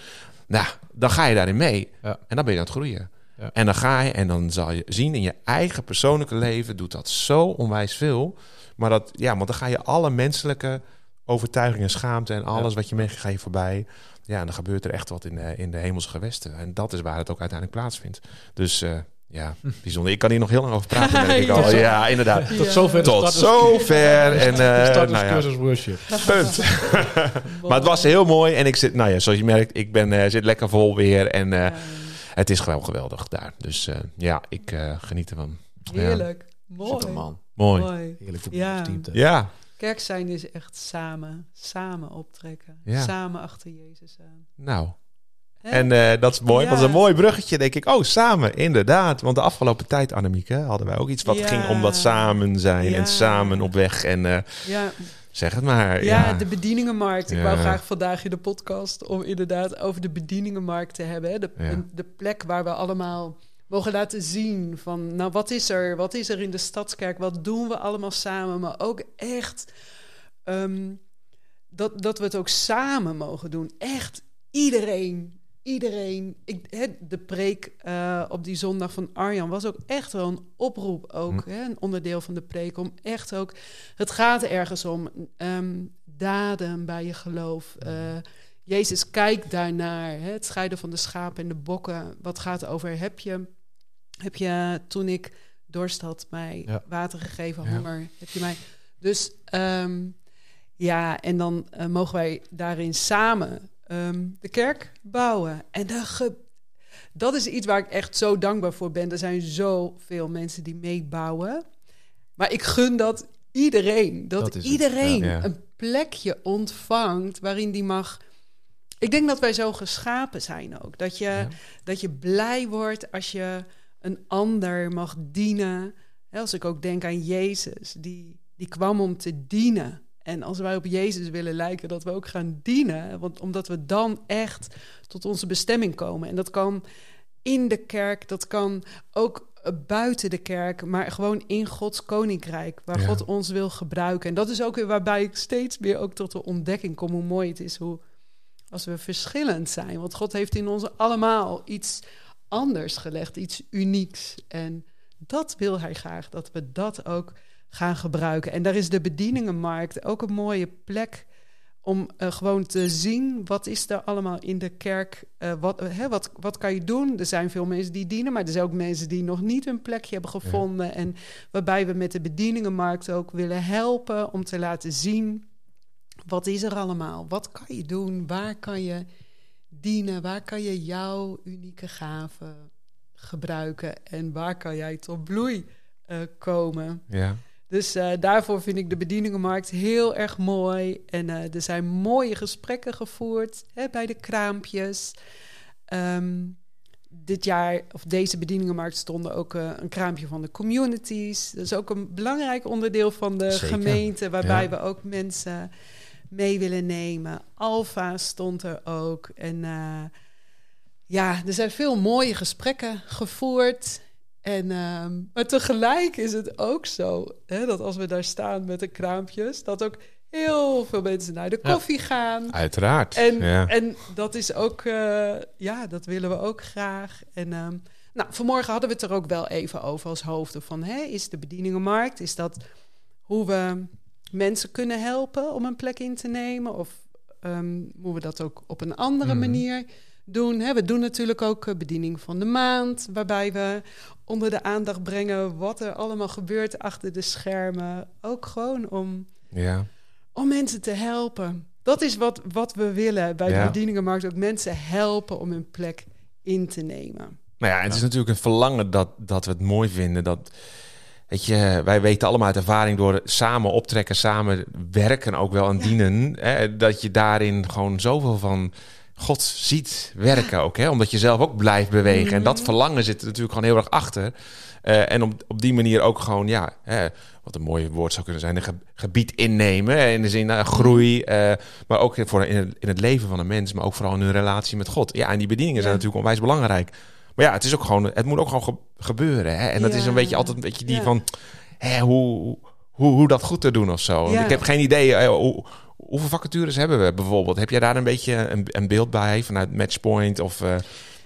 Nou, dan ga je daarin mee. Ja. En dan ben je aan het groeien. En dan ga je en dan zal je zien in je eigen persoonlijke leven doet dat zo onwijs veel. Maar dat, ja, want dan ga je alle menselijke overtuigingen, schaamte en alles wat je je voorbij. Ja, en dan gebeurt er echt wat in de, in de hemelse gewesten. En dat is waar het ook uiteindelijk plaatsvindt. Dus uh, ja, bijzonder. Ik kan hier nog heel lang over praten. Denk ik al. Ja, inderdaad. Tot zover. Tot zover. En, uh, nou ja. worship. Punt. maar het was heel mooi. En ik zit, nou ja, zoals je merkt, ik ben, uh, zit lekker vol weer. En uh, het is gewoon geweldig daar. Dus ja, ik geniet ervan. Heerlijk. Mooi. Super man. Mooi. Mooi. Heerlijk ja. Ja. Kerk zijn is echt samen, samen optrekken, ja. samen achter Jezus aan. Nou, en uh, dat is mooi. Ja. Dat is een mooi bruggetje, denk ik. Oh, samen, inderdaad. Want de afgelopen tijd, Annemieke, hadden wij ook iets wat ja. ging om dat samen zijn en samen op weg. En uh, ja. zeg het maar. Ja, de bedieningenmarkt. Ik wou graag vandaag in de podcast om inderdaad over de bedieningenmarkt te hebben. Hè? De, de plek waar we allemaal mogen laten zien van, nou, wat is er? Wat is er in de Stadskerk? Wat doen we allemaal samen? Maar ook echt um, dat, dat we het ook samen mogen doen. Echt iedereen, iedereen. Ik, he, de preek uh, op die zondag van Arjan was ook echt wel een oproep, ook hm. een onderdeel van de preek. Om echt ook, het gaat ergens om um, daden bij je geloof. Uh, Jezus kijkt daarnaar, hè, het scheiden van de schapen en de bokken. Wat gaat over, heb je heb je toen ik dorst had mij ja. water gegeven, ja. honger. Heb je mij. Dus um, ja, en dan uh, mogen wij daarin samen um, de kerk bouwen. En de ge dat is iets waar ik echt zo dankbaar voor ben. Er zijn zoveel mensen die meebouwen. Maar ik gun dat iedereen, dat, dat iedereen ja, een plekje ontvangt waarin die mag. Ik denk dat wij zo geschapen zijn ook. Dat je, dat je blij wordt als je een ander mag dienen. Als ik ook denk aan Jezus, die, die kwam om te dienen. En als wij op Jezus willen lijken, dat we ook gaan dienen. Want omdat we dan echt tot onze bestemming komen. En dat kan in de kerk, dat kan ook buiten de kerk, maar gewoon in Gods koninkrijk, waar ja. God ons wil gebruiken. En dat is ook weer waarbij ik steeds meer ook tot de ontdekking kom hoe mooi het is hoe als we verschillend zijn. Want God heeft in ons allemaal iets anders gelegd, iets unieks. En dat wil hij graag, dat we dat ook gaan gebruiken. En daar is de bedieningenmarkt ook een mooie plek om uh, gewoon te zien wat is er allemaal in de kerk. Uh, wat, uh, hè, wat, wat kan je doen? Er zijn veel mensen die dienen, maar er zijn ook mensen die nog niet een plekje hebben gevonden. Ja. En waarbij we met de bedieningenmarkt ook willen helpen om te laten zien wat is er allemaal? Wat kan je doen? Waar kan je dienen? Waar kan je jouw unieke gaven gebruiken en waar kan jij tot bloei uh, komen? Ja. Dus uh, daarvoor vind ik de bedieningenmarkt heel erg mooi. En uh, er zijn mooie gesprekken gevoerd hè, bij de kraampjes. Um, dit jaar, of deze bedieningenmarkt, stonden ook uh, een kraampje van de communities. Dat is ook een belangrijk onderdeel van de Zeker. gemeente, waarbij ja. we ook mensen mee willen nemen. Alfa stond er ook. En uh, ja, er zijn veel mooie gesprekken gevoerd. En, uh, maar tegelijk is het ook zo hè, dat als we daar staan met de kraampjes, dat ook heel veel mensen naar de koffie ja, gaan. Uiteraard. En, ja. en dat is ook, uh, ja, dat willen we ook graag. En um, nou, vanmorgen hadden we het er ook wel even over als hoofden van, hè, is de bedieningenmarkt, is dat hoe we mensen kunnen helpen om een plek in te nemen? Of um, moeten we dat ook op een andere mm. manier doen? Hè? We doen natuurlijk ook uh, bediening van de maand, waarbij we onder de aandacht brengen wat er allemaal gebeurt achter de schermen. Ook gewoon om, ja. om mensen te helpen. Dat is wat, wat we willen bij ja. de bedieningenmarkt. Ook mensen helpen om een plek in te nemen. Nou ja, het is natuurlijk een verlangen dat, dat we het mooi vinden. Dat, weet je, wij weten allemaal uit ervaring door samen optrekken, samen werken ook wel en dienen. Hè, dat je daarin gewoon zoveel van God ziet werken ook. Hè, omdat je zelf ook blijft bewegen. En dat mhm. verlangen zit er natuurlijk gewoon heel erg achter. Uh, en op, op die manier ook gewoon, ja, hè, wat een mooi woord zou kunnen zijn, een gebied innemen. In de zin uh, groei, uh, maar ook voor in het, in het leven van een mens, maar ook vooral in hun relatie met God. Ja, en die bedieningen zijn natuurlijk onwijs belangrijk. Maar ja, het is ook gewoon, het moet ook gewoon gebeuren. Hè? En dat is een beetje altijd een beetje die van, hè, hoe, hoe, hoe dat goed te doen of zo. Ik heb geen idee, hoe, hoeveel vacatures hebben we bijvoorbeeld? Heb jij daar een beetje een, een beeld bij vanuit Matchpoint of...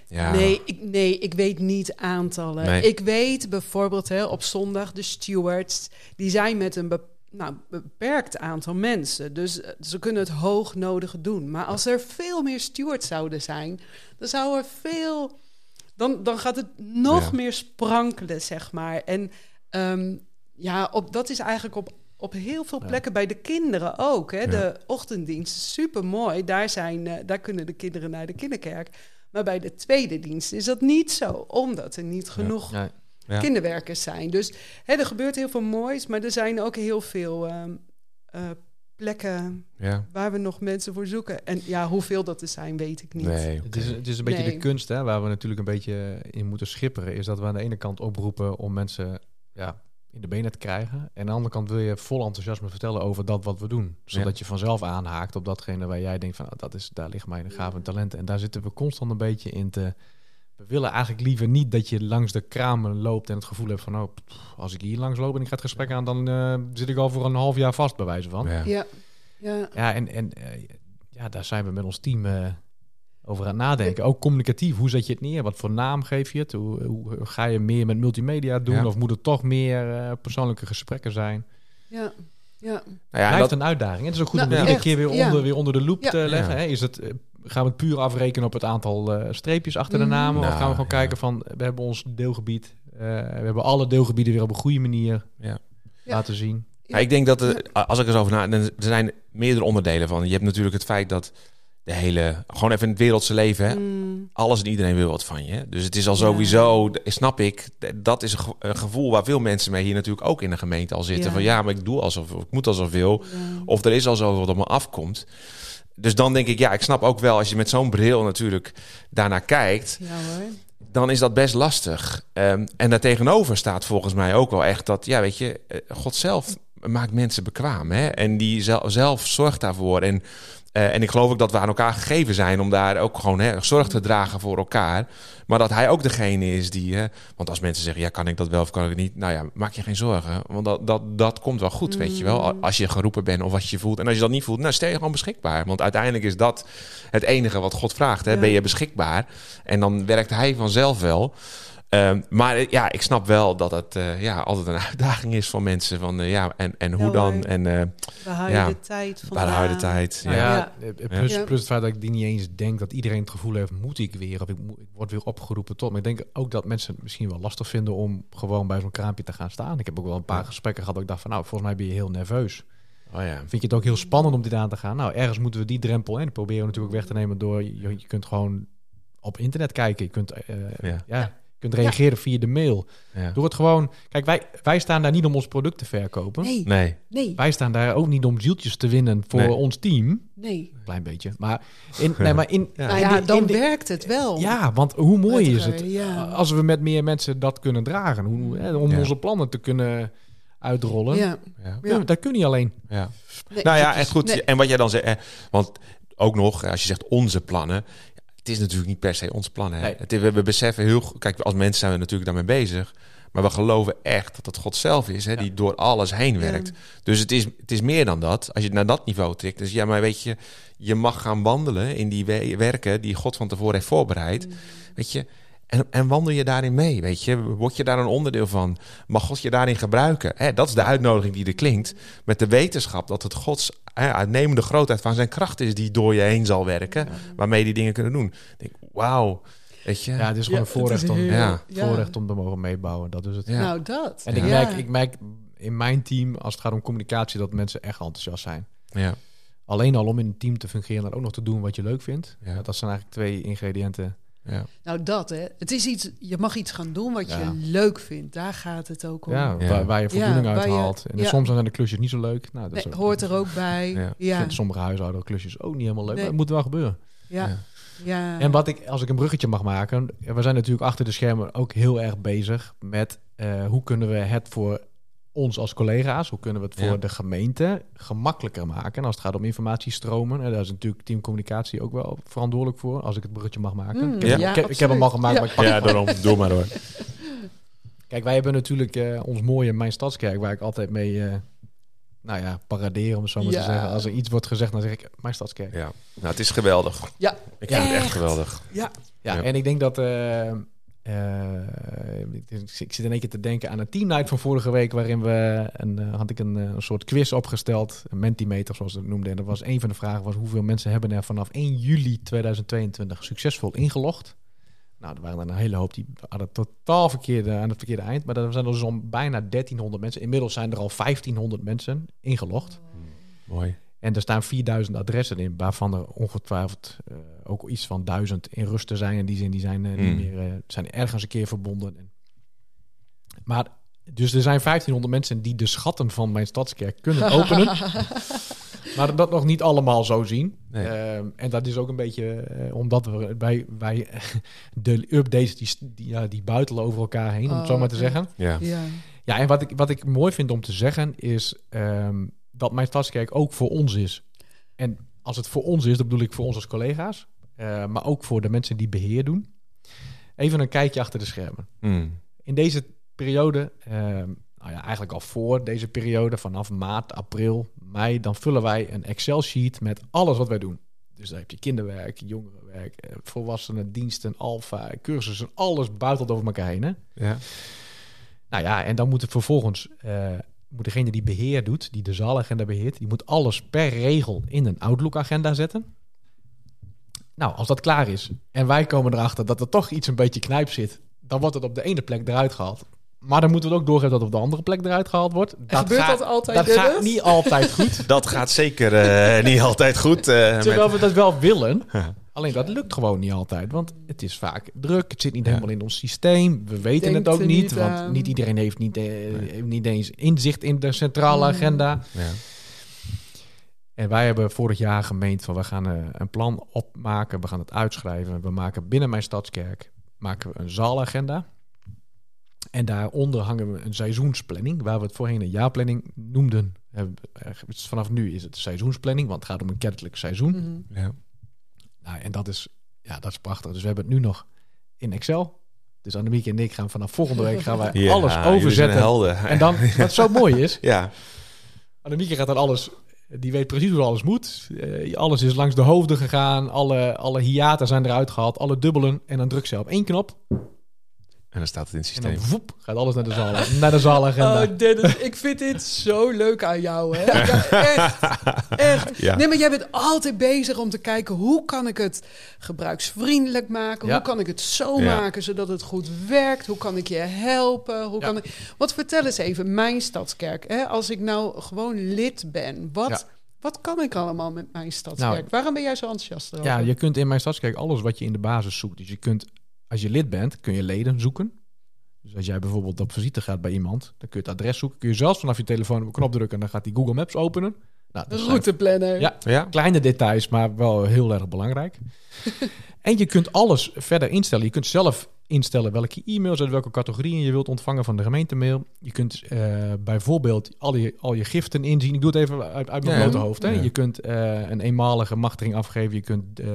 Ja. Nee, ik, nee, ik weet niet aantallen. Ik weet bijvoorbeeld hè, op zondag de stewards, die zijn met een nou, beperkt aantal mensen. Dus eh, ze kunnen het hoognodige doen. Maar als er veel meer stewards zouden zijn, dan zou er veel. Dan, dan gaat het nog meer sprankelen, zeg maar. En um, ja, op, dat is eigenlijk op, op heel veel plekken bij de kinderen ook. Hè. De ochtenddienst, super mooi. Daar, zijn, uh, daar kunnen de kinderen naar de kinderkerk. Maar bij de tweede dienst is dat niet zo, omdat er niet genoeg ja. kinderwerkers zijn. Dus hè, er gebeurt heel veel moois, maar er zijn ook heel veel ehm, eh, plekken waar we nog mensen voor zoeken. En ja, hoeveel dat er zijn, weet ik niet. Nee, het, is, het is een beetje de kunst hè, waar we natuurlijk een beetje in moeten schipperen. Is dat we aan de ene kant oproepen om mensen ja, in de benen te krijgen. En aan de andere kant wil je vol enthousiasme vertellen over dat wat we doen. Zodat je vanzelf aanhaakt op datgene waar jij denkt van oh, dat is, daar ligt mijn gave talenten. En daar zitten we constant een beetje in te. We willen eigenlijk liever niet dat je langs de kramen loopt en het gevoel hebt van oh, als ik hier langs loop en ik ga het gesprek aan, dan uh, zit ik al voor een half jaar vast bij wijze van. Ja, ja. ja. en, en uh, ja, daar zijn we met ons team uh, over aan nadenken. Ook communicatief, hoe zet je het neer? Wat voor naam geef je het? Hoe, hoe ga je meer met multimedia doen? Of moet het toch meer uh, persoonlijke gesprekken zijn? Ja. Ja. Nou ja, Blijft dat... een uitdaging. Het is ook goed nou, om iedere keer weer onder, weer onder de loep te leggen. Hè? Is het, eh, gaan we het puur afrekenen op het aantal uh, streepjes achter de mhm. namen? Nou, of gaan we gewoon kijken van, we hebben ons deelgebied. Uh, we hebben alle deelgebieden weer op een goede manier laten zien. ik denk dat, er, als ik er zo over na... Er zijn meerdere onderdelen van. Je hebt natuurlijk het feit dat de hele, gewoon even in het wereldse leven, hè? Mm. alles en iedereen wil wat van je. Dus het is al sowieso, snap ik, dat is een gevoel waar veel mensen mee hier natuurlijk ook in de gemeente al zitten. Van ja, maar ik doe alsof, ik moet al zoveel. Of er is al zoveel wat op me afkomt. Dus dan denk ik, ja, ik snap ook wel als je met zo'n bril natuurlijk daarnaar kijkt. Dan is dat best lastig. Um, en daartegenover staat volgens mij ook wel echt dat, ja, weet je, eh, God zelf maakt mensen bekwaam. Hè? En die zelf, zelf zorgt daarvoor. En uh, en ik geloof ook dat we aan elkaar gegeven zijn om daar ook gewoon hè, zorg te dragen voor elkaar. Maar dat hij ook degene is die. Hè, want als mensen zeggen: ja, kan ik dat wel of kan ik het niet? Nou ja, maak je geen zorgen. Want dat, dat, dat komt wel goed, weet je wel. Als je geroepen bent of je je voelt. En als je dat niet voelt, nou stel je gewoon beschikbaar. Want uiteindelijk is dat het enige wat God vraagt. Hè? Ben je beschikbaar? En dan werkt hij vanzelf wel. Ehm, maar eh, ja, ik snap wel dat het uh, ja, altijd een uitdaging is voor mensen. Van, uh, ja, en, en hoe dan? En, uh, waar ja, de tijd de tijd? Nou ja. Plus, plus het feit dat ik die niet eens denk dat iedereen het gevoel heeft... moet ik weer of ik, ik word weer opgeroepen tot. Maar ik denk ook dat mensen het misschien wel lastig vinden... om gewoon bij zo'n kraampje te gaan staan. Ik heb ook wel een paar gesprekken gehad dat ik dacht van... nou, volgens mij ben je heel nerveus. Oh ja. Vind je het ook heel spannend om dit aan te gaan? Nou, ergens moeten we die drempel en proberen we natuurlijk weg te nemen door je, je kunt gewoon op internet kijken. Je kunt ja kunt reageren via de mail. Ja. Door het gewoon... Kijk, wij, wij staan daar niet om ons product te verkopen. Nee. nee. nee. Wij staan daar ook niet om zieltjes te winnen voor ons team. Nee. Klein beetje. Maar in... Nee, maar in ja, nou ja dan werkt het wel. Ja, want hoe mooi is het als we met meer mensen dat kunnen dragen. Hoe, hè, om onze plannen te kunnen uitrollen. Ja. ja. dat kun je alleen. Ja. nou ja, echt goed. En wat jij dan zegt... Want ook nog, als je zegt onze plannen het is natuurlijk niet per se ons plan. Hè? Het, we, we, beseffen heel Kijk, als mensen zijn we natuurlijk daarmee bezig. Maar we geloven echt dat het God zelf is, hè, die door alles heen werkt. Dus het is, het is meer dan dat. Als je het naar dat niveau trekt. Dus ja, maar weet je, je mag gaan wandelen in die werken die God van tevoren heeft voorbereid. Mm. Weet je, en, en wandel je daarin mee, weet je? Word je daar een onderdeel van? Mag God je daarin gebruiken? Hè, dat is de uitnodiging die er klinkt. Met de wetenschap dat het Gods uitnemende grootheid van zijn kracht is... die door je heen zal werken, waarmee die dingen kunnen doen. Ik denk, wauw. Weet je? Ja, het is gewoon een voorrecht, om, ja. voorrecht om te mogen meebouwen. Dat is het. Nou, dat. En ik, merk, ik merk in mijn team, als het gaat om communicatie... dat mensen echt enthousiast zijn. Ja. Alleen al om in een team te fungeren en ook nog te doen wat je leuk vindt. Ja. Dat zijn eigenlijk twee ingrediënten Ja. Nou, dat hè. Het is iets, je mag iets gaan doen wat je leuk vindt. Daar gaat het ook om. Ja, waar, waar je voldoening uit haalt. En soms zijn de klusjes niet zo leuk. Nou, dat hoort er ook bij. Ja. sommige huishouden klusjes ook niet helemaal leuk. Maar het moet wel gebeuren. Ja. Ja. En wat ik, als ik een bruggetje mag maken, we zijn natuurlijk achter de schermen ook heel erg bezig met uh, hoe kunnen we het voor ons als collega's, hoe kunnen we het voor de gemeente gemakkelijker maken? En als het gaat om informatiestromen, en daar is natuurlijk teamcommunicatie ook wel verantwoordelijk voor, als ik het bruggetje mag maken. Mm, ik, heb, ik, heb hem al gemaakt, maar ik Ja, daarom, doe maar hoor. Kijk, wij hebben natuurlijk uh, ons mooie Mijn Stadskerk, waar ik altijd mee, uh, nou ja, paradeer, om het zo maar te zeggen. Als er iets wordt gezegd, dan zeg ik Mijn Stadskerk. Ja, nou, het is geweldig. Ja. Ik vind het echt geweldig. Ja. Ja, en ik denk dat... Uh, ik zit in één keer te denken aan een teamnight van vorige week, waarin we een, uh, had ik een, eh, een, soort quiz opgesteld, een mentimeter zoals ze het noemden. En dat was een van de vragen was hoeveel mensen hebben er vanaf 1 juli 2022 succesvol ingelogd. Nou, er waren er een hele hoop die hadden totaal verkeerde, aan het verkeerde eind. Maar er zijn er zo'n bijna 1300 mensen. Inmiddels zijn er al 1500 mensen ingelogd. Mooi. En er staan 4000 adressen in, waarvan er ongetwijfeld uh, ook iets van 1000 in rust te zijn. En die zijn, die zijn uh, niet hmm. meer, uh, zijn ergens een keer verbonden. Maar dus er zijn 1500 mensen die de schatten van mijn stadskerk kunnen openen. maar dat nog niet allemaal zo zien. Nee. Ehm, en dat is ook een beetje omdat we wij, wij de updates die, die, ja, die buitelen over elkaar heen, om het zo maar te oh, zeggen. Ja. ja. Ja, en wat ik, wat ik mooi vind om te zeggen is. Um, dat mijn stadskerk ook voor ons is. En als het voor ons is, dan bedoel ik voor ons als collega's, uh, maar ook voor de mensen die beheer doen. Even een kijkje achter de schermen. Mm. In deze periode, uh, nou ja, eigenlijk al voor deze periode, vanaf maart, april, mei, dan vullen wij een Excel-sheet met alles wat wij doen. Dus daar heb je kinderwerk, jongerenwerk, uh, volwassenen, diensten, alfa, cursussen, alles buitelt over elkaar heen. Hè? Ja. Nou ja, en dan moet het vervolgens uh, moet degene die beheer doet, die de zaalagenda beheert, die moet alles per regel in een Outlook-agenda zetten. Nou, als dat klaar is en wij komen erachter dat er toch iets een beetje knijp zit, dan wordt het op de ene plek eruit gehaald. Maar dan moeten we ook doorgeven dat het op de andere plek eruit gehaald wordt. Dat gebeurt gaat, dat altijd? Dat gaat niet altijd goed. dat gaat zeker uh, niet altijd goed. Uh, Terwijl met... we dat wel willen. Alleen dat lukt gewoon niet altijd, want het is vaak druk. Het zit niet helemaal in ons systeem. We weten het ook niet, niet want niet iedereen heeft niet, uh, niet eens inzicht in de centrale agenda. Ja. En wij hebben vorig jaar gemeend van we gaan uh, een plan opmaken, we gaan het uitschrijven. We maken binnen mijn stadskerk maken we een zaalagenda. En daaronder hangen we een seizoensplanning, waar we het voorheen een jaarplanning noemden. Vanaf nu is het seizoensplanning, want het gaat om een kerkelijk seizoen. Mm -hmm. ja. Nou, en dat is, ja, dat is prachtig. Dus we hebben het nu nog in Excel. Dus Annemiek en ik gaan vanaf volgende week gaan wij ja, alles overzetten. En dan, wat zo mooi is, ja. Annemieke gaat dan alles, die weet precies hoe alles moet. Uh, alles is langs de hoofden gegaan, alle, alle hiaten zijn eruit gehaald, alle dubbelen. En dan druk ze op één knop en dan staat het in het systeem. voep, gaat alles naar de zaal. naar de zaalagenda. Oh, Dennis, ik vind dit zo leuk aan jou. Hè? Ja, echt. echt. Ja. Nee, maar jij bent altijd bezig om te kijken... hoe kan ik het gebruiksvriendelijk maken? Ja. Hoe kan ik het zo maken zodat het goed werkt? Hoe kan ik je helpen? Hoe kan ik... Wat vertel eens even, mijn stadskerk. Hè? Als ik nou gewoon lid ben, wat... Wat kan ik allemaal met mijn stadskerk? Nou, Waarom ben jij zo enthousiast Ja, je kunt in mijn stadskerk alles wat je in de basis zoekt. Dus je kunt als je lid bent, kun je leden zoeken. Dus als jij bijvoorbeeld op visite gaat bij iemand, dan kun je het adres zoeken. Kun je zelfs vanaf je telefoon op een knop drukken en dan gaat die Google Maps openen. Nou, de routeplanner. Ja, ja, kleine details, maar wel heel erg belangrijk. en je kunt alles verder instellen. Je kunt zelf instellen welke e-mails uit welke categorieën je wilt ontvangen van de gemeentemail. Je kunt uh, bijvoorbeeld al je, al je giften inzien. Ik doe het even uit, uit mijn ja, blote hoofd. Hè. Ja. Je kunt uh, een eenmalige machtiging afgeven. Je kunt uh,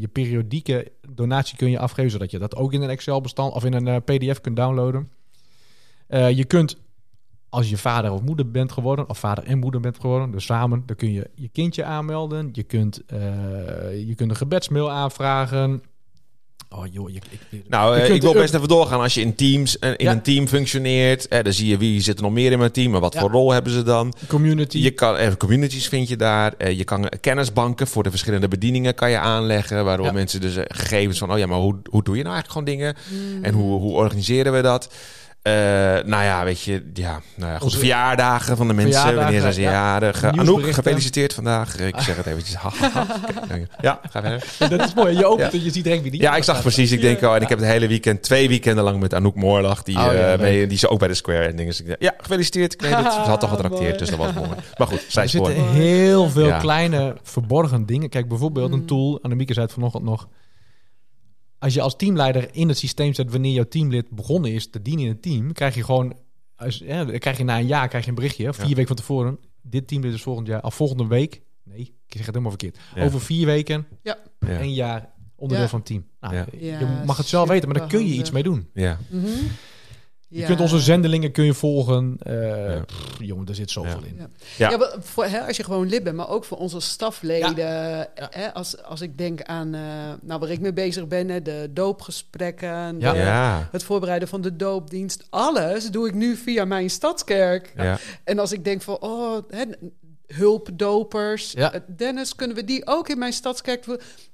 je periodieke donatie kun je afgeven, zodat je dat ook in een Excel-bestand of in een PDF kunt downloaden. je kunt als je vader of moeder bent geworden, of vader en moeder bent geworden, dus samen, dan kun je je kindje aanmelden. Je kunt, je kunt een gebedsmail aanvragen. Oh joh, je, ik, nou, uh, ik wil best even doorgaan. Als je in teams uh, in ja. een team functioneert, dan zie je wie zit er nog meer in mijn team, maar wat ja. voor rol hebben ze dan? Community. Je kan uh, communities vind je daar. je kan kennisbanken voor de verschillende bedieningen kan je aanleggen, waardoor ja. mensen dus gegevens van, oh ja, maar hoe, hoe doe je nou eigenlijk gewoon dingen? Mm. En hoe, hoe organiseren we dat? Uh, nou ja, weet je, ja, nou ja, goed, verjaardagen van de mensen. Wanneer zijn ze jarig? Anouk, gefeliciteerd vandaag. Ik zeg het eventjes. ja, ga verder. dat is mooi. Je opent ja. je ziet wie die. Ja, ik zag precies. Ik denk, oh, en ik heb het hele weekend, twee weekenden lang met Anouk Moorlag, die, oh, ja, uh, mee, die is ook bij de Square en dingen. Dus ja, gefeliciteerd. Ik weet het. Ze had toch getrakteerd, dus dat was mooi. Maar goed, zij Er zitten heel veel kleine verborgen dingen. Kijk, bijvoorbeeld een mm. tool. Annemieke zei het vanochtend nog als je als teamleider in het systeem zet wanneer jouw teamlid begonnen is te dienen in het team, krijg je gewoon, als, ja, krijg je na een jaar krijg je een berichtje, vier weken van tevoren, dit teamlid is volgend jaar, of volgende week, nee, ik zeg het helemaal verkeerd, over vier weken, ja. een jaar onderdeel van het team. Nou, je mag het zelf weten, maar daar kun je iets mee doen. Ja. Mhm. Je kunt onze zendelingen kun je volgen. Uh, jongen, er zit zoveel in. Ja, ja. voor, hè, als je gewoon lid bent, maar ook voor onze stafleden. Hè, als, als ik denk aan uh, nou, waar ik mee bezig ben, de doopgesprekken, de, het voorbereiden van de doopdienst. Alles doe ik nu via mijn stadskerk. En als ik denk van, oh, hè, hulpdopers. Ja. Eh, Dennis, kunnen we die ook in mijn stadskerk?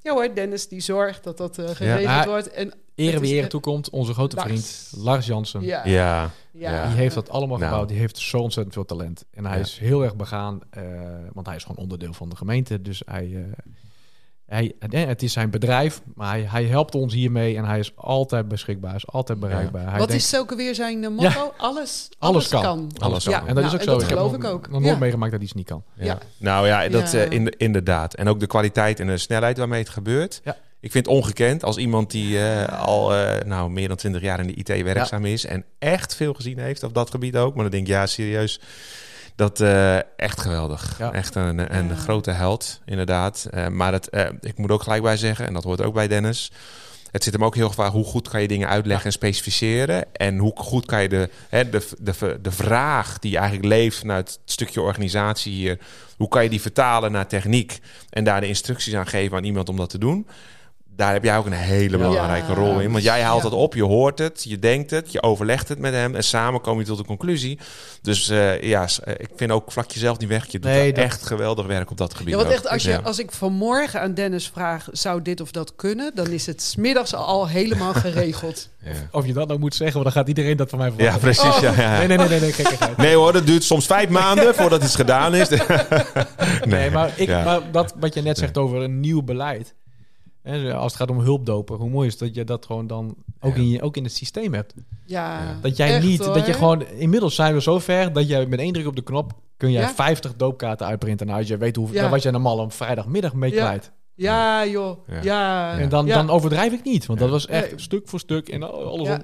Ja hoor, Dennis die zorgt dat dat uh, geregeld wordt. En Ere wie ere toekomt, onze grote vriend Lars Jansen. Ja. Ja. ja. Die heeft dat allemaal nou. gebouwd. Die heeft zo ontzettend veel talent. En hij is heel erg begaan, uh, want hij is gewoon onderdeel van de gemeente. Dus hij, hij, het is zijn bedrijf, maar hij, hij, helpt ons hiermee en hij is altijd beschikbaar, is altijd bereikbaar. Hij Wat is zulke weer zijn motto? Ja. Alles, alles, kan. Alles kan. En dat is ook zo. Dat geloof ik ook. nog nooit meegemaakt dat iets niet kan. Ja. Nou ja, dat uh, in, inderdaad. En ook de kwaliteit en de snelheid waarmee het gebeurt. Ja. Ik vind het ongekend als iemand die uh, al uh, nou, meer dan twintig jaar in de IT werkzaam is en echt veel gezien heeft op dat gebied ook. Maar dan denk ik, ja, serieus dat uh, echt geweldig. Ja. Echt een, een grote held, inderdaad. Maar het, ik moet ook gelijk bij zeggen, en dat hoort ook bij Dennis. Het zit hem ook heel vaak hoe goed kan je dingen uitleggen en specificeren. En hoe goed kan je de, hè, de, de, de vraag die eigenlijk leeft vanuit het stukje organisatie hier. Hoe kan je die vertalen naar techniek en daar de instructies aan geven aan iemand om dat te doen daar heb jij ook een hele belangrijke rol in. Want jij haalt het op, je hoort het, je denkt het, je overlegt het met hem en samen kom je tot een conclusie. Dus uh, ja, eh, ik vind ook vlak jezelf niet weg. Je doet nee, echt geweldig werk op dat gebied. Ja, want echt, als, je, als ik vanmorgen aan Dennis vraag, zou dit of dat kunnen? Dan is het smiddags al helemaal geregeld. Of je dat nou moet zeggen, want dan gaat iedereen dat van mij verwachten. Ja, precies. Oh. Ja, Nee, nee, nee, nee, nee, kijk, nee hoor, dat duurt soms vijf maanden voordat iets gedaan is. nee, nee maar, ik, maar dat wat je net zegt over een nieuw beleid als het gaat om hulpdoper, hoe mooi is dat je dat gewoon dan ook, in, je, ook in het systeem hebt. Ja, dat jij niet, dat je gewoon, inmiddels zijn we zo ver dat jij met één druk op de knop kun jij 50 doopkaarten uitprinten. Nou, als je weet hoe, dan was je normaal een vrijdagmiddag mee kwijt. Ja, joh. Ja. En dan, dan overdrijf ik niet, want dat was echt stuk voor stuk en alles om.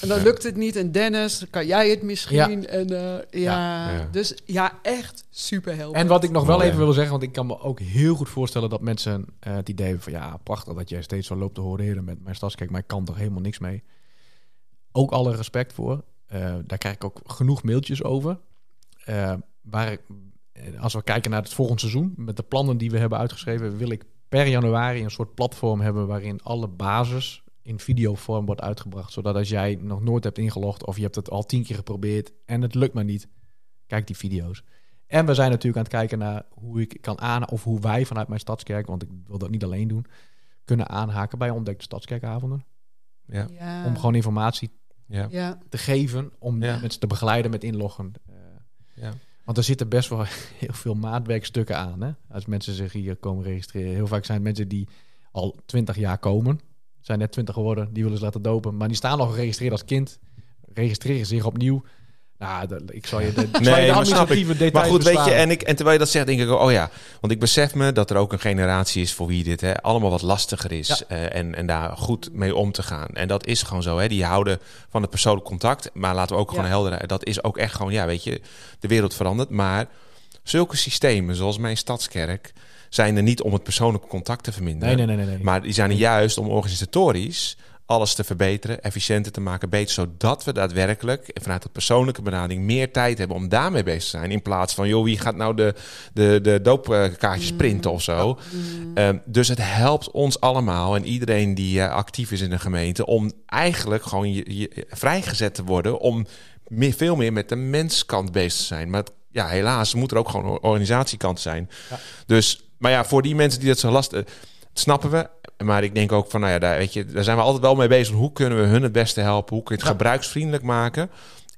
En dan lukt het niet. En Dennis, kan jij het misschien? En uh, ja, dus ja, echt super helpend. En wat ik nog wel even wil zeggen, want ik kan me ook heel goed voorstellen dat mensen uh, het idee hebben van ja, prachtig dat jij steeds zo loopt te horen met mijn stadskijk, maar ik kan toch helemaal niks mee. Ook alle respect voor. Uh, daar krijg ik ook genoeg mailtjes over. waar ik, als we kijken naar het volgende seizoen, met de plannen die we hebben uitgeschreven, wil ik per januari een soort platform hebben waarin alle basis in videovorm wordt uitgebracht. Zodat als jij nog nooit hebt ingelogd of je hebt het al tien keer geprobeerd en het lukt maar niet, kijk die video's. En we zijn natuurlijk aan het kijken naar hoe ik kan aan of hoe wij vanuit mijn stadskerk, want ik wil dat niet alleen doen, kunnen aanhaken bij ontdekte stadskerkavonden. Ja. ja. Om gewoon informatie ja. te geven, om mensen te begeleiden met inloggen. Uh, ja. Want er zitten best wel heel veel maatwerkstukken aan. Hè? Als mensen zich hier komen registreren. Heel vaak zijn het mensen die al twintig jaar komen zijn net 20 geworden, die willen ze laten dopen. Maar die staan nog geregistreerd als kind. Registreren zich opnieuw. Nou, ik zal je de, nee, je administratieve details Maar goed, weet je, en, ik, en terwijl je dat zegt, denk ik, oh ja. Want ik besef me dat er ook een generatie is voor wie dit hè, allemaal wat lastiger is. Uh, en, en daar goed mee om te gaan. En dat is gewoon zo, hè. Die houden van het persoonlijk contact. Maar laten we ook gewoon helder... Dat is ook echt gewoon, ja, weet je, de wereld verandert. Maar zulke systemen, zoals mijn stadskerk zijn er niet om het persoonlijke contact te verminderen. Nee, nee, nee, nee, Maar die zijn er juist om organisatorisch alles te verbeteren, efficiënter te maken, beter, zodat we daadwerkelijk vanuit de persoonlijke benadering meer tijd hebben om daarmee bezig te zijn. In plaats van, joh, wie gaat nou de, de, de doopkaartjes printen of zo. Mm. Ehm, dus het helpt ons allemaal en iedereen die uh, actief is in de gemeente om eigenlijk gewoon je, vrijgezet te worden om meer, veel meer met de menskant bezig te zijn. Maar ja, helaas moet er ook gewoon een organisatiekant zijn. Ja. Dus maar ja, voor die mensen die dat zo lastig... snappen we. maar ik denk ook van, nou ja, daar, weet je, daar zijn we altijd wel mee bezig. Hoe kunnen we hun het beste helpen? Hoe kun je het gebruiksvriendelijk maken?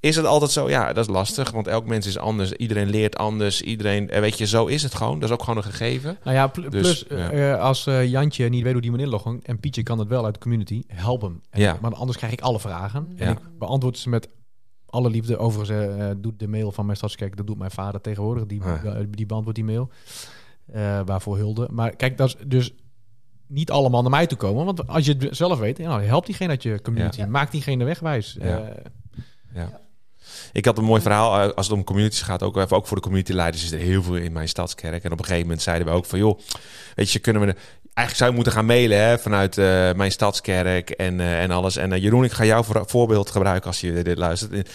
Is het altijd zo? Ja, dat is lastig, want elk mens is anders. Iedereen leert anders. Iedereen, eh, weet je, zo is het gewoon. Dat is ook gewoon een gegeven. Nou ja, dus, plus eh, als uh, Jantje niet weet hoe die moet inloggen en Pietje kan het wel uit de community, help hem. ja. Maar anders krijg ik alle vragen. En ik beantwoord ze met alle liefde. Overigens uh, doet de mail van mijn stadskerk, dat doet mijn vader tegenwoordig. Die, ah. die beantwoordt die mail. Waarvoor hulde. Maar kijk, dat is dus niet allemaal naar mij toe komen. Want als je het zelf weet, nou, help diegene uit je community. Ja. Maak diegene wegwijs. Ja. ja. Ik had een mooi verhaal eh, als het om communities gaat. Ook, even, ook voor de communityleiders is er heel veel in mijn stadskerk. En op een gegeven moment zeiden we ook van... joh, weet je, kunnen we... Eigenlijk zou je moeten gaan mailen hè, vanuit uh, mijn stadskerk en, uh, en alles. En uh, Jeroen, ik ga jou voor voorbeeld gebruiken als je dit luistert.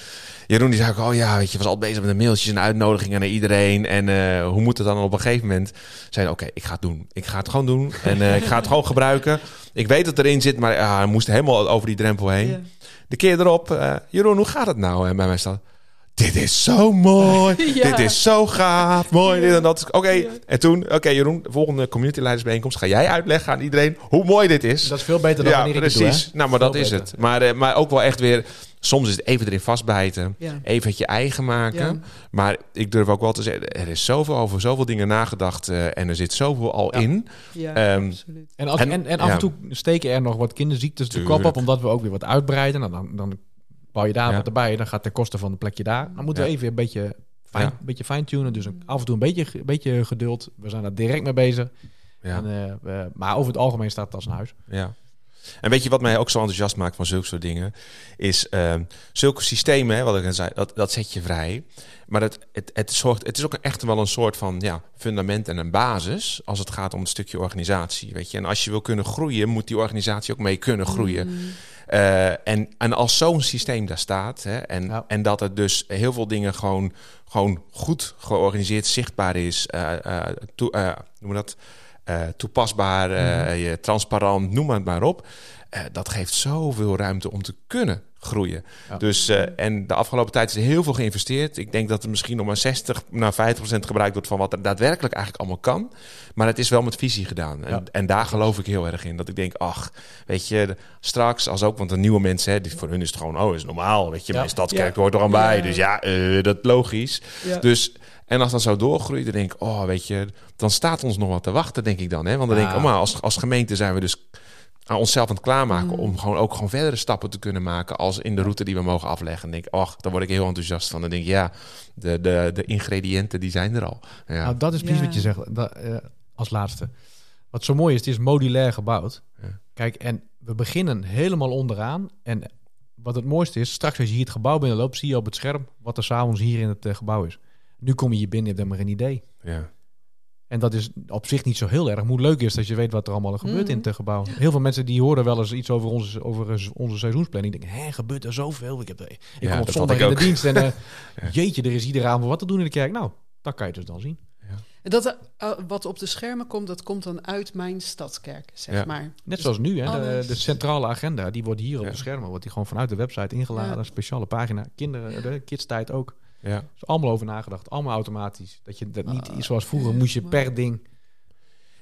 Jeroen die zei ook, oh ja, weet je, was al bezig met de mailtjes en uitnodigingen naar iedereen. En uh, hoe moet het dan op een gegeven moment? Zei oké, ik ga het doen. Ik ga het gewoon doen. En uh, ik ga het gewoon gebruiken. Ik weet dat erin zit, maar uh, hij moest helemaal over die drempel heen. Yeah. De keer erop, Jeroen, hoe gaat het nou bij mij staat? Dit is zo mooi. ja. Dit is zo gaaf. Mooi. Dit en dat. Oké. Okay. Ja. En toen, oké, okay, Jeroen, de volgende community leidersbijeenkomst ga jij uitleggen aan iedereen hoe mooi dit is. Dat is veel beter dan ja, wanneer ik precies. het doe, Nou, maar veel dat is beter. het. Maar, uh, maar ook wel echt weer soms is het even erin vastbijten. Ja. Even het je eigen maken. Ja. Maar ik durf ook wel te zeggen, er is zoveel over zoveel dingen nagedacht. Uh, en er zit zoveel al Ja. in. Ja, Ehm, absoluut. En, als, En- en, en af ja. en toe steken er nog wat kinderziektes de kop op, omdat we ook weer wat uitbreiden. Nou, dan, dan bouw je daar Ja. wat erbij, dan gaat ten koste van de plekje daar. Dan moeten we even een beetje, fijn, Ja. een beetje fine-tunen. Dus een- af en toe een beetje, een beetje geduld. We zijn daar direct mee bezig. Ja. En, eh, we- maar over het algemeen staat het als een huis. Ja. En weet je wat mij ook zo enthousiast maakt van zulke soort dingen? Is ehm, zulke systemen, hè, wat ik al zei, dat, dat zet je vrij. Maar het, het, het, zorgt, het is ook echt wel een soort van ja, fundament en een basis als het gaat om een stukje organisatie. Weet je? En als je wil kunnen groeien, moet die organisatie ook mee kunnen groeien. Eh, en, en als zo'n systeem daar staat, hè, en, Ja. en dat het dus heel veel dingen gewoon, gewoon goed georganiseerd, zichtbaar is, eh eh, noem dat, toepasbaar, je, transparant, noem het maar op. Dat geeft zoveel ruimte om te kunnen groeien. Ja. Dus, eh, en de afgelopen tijd is er heel veel geïnvesteerd. Ik denk dat er misschien nog maar 60 naar 50 procent gebruikt wordt van wat er daadwerkelijk eigenlijk allemaal kan. Maar het is wel met visie gedaan. En, Ja. en daar geloof ik heel erg in. Dat ik denk, ach, weet je, straks als ook, want de nieuwe mensen, hè, voor hun is het gewoon, oh, is normaal. Weet je, mijn stadskerk hoort er aan bij. Dus ja, eh, dat logisch. Dus, en als dat zo doorgroeit, dan denk ik, oh, weet je, dan staat ons nog wat te wachten, denk ik dan. Hè? Want dan denk ik, oh, maar als, als gemeente zijn we dus aan onszelf aan het klaarmaken Mm. om gewoon ook gewoon verdere stappen te kunnen maken als in de route die we mogen afleggen. Dan denk ik, ach, daar word ik heel enthousiast van. Dan denk ik, ja, de, de, de ingrediënten die zijn er al. Ja. Nou, dat is precies Ja. wat je zegt dat, eh, als laatste. Wat zo mooi is, het is modulair gebouwd. Ja. Kijk, en we beginnen helemaal onderaan. En wat het mooiste is, straks als je hier het gebouw binnenloopt, zie je op het scherm wat er s'avonds hier in het eh, gebouw is. Nu kom je hier binnen, je hebt helemaal geen idee. ja. En dat is op zich niet zo heel erg. Hoe leuk is dat je weet wat er allemaal gebeurt Mhm. in het eh, gebouw. Heel veel mensen die horen wel eens iets over onze, over eh, onze seizoensplanning. Die denken, hè, gebeurt er zoveel? Ik, heb, ik Ja, kom op zondag in de dienst en eh, Ja. jeetje, er is iedere avond wat te doen in de kerk. Nou, dat kan je dus dan zien. En dat, eh, wat op de schermen komt, dat komt dan uit mijn stadskerk, zeg Ja. maar. Net Dus zoals nu, hè? De, centrale agenda, die wordt hier op Ja. de schermen, wordt die gewoon vanuit de website ingeladen, Ja. speciale pagina, kinderen, de kidstijd ook. Ja. Er is allemaal over nagedacht, allemaal automatisch. Dat je dat niet Ah, zoals vroeger moest je per ding.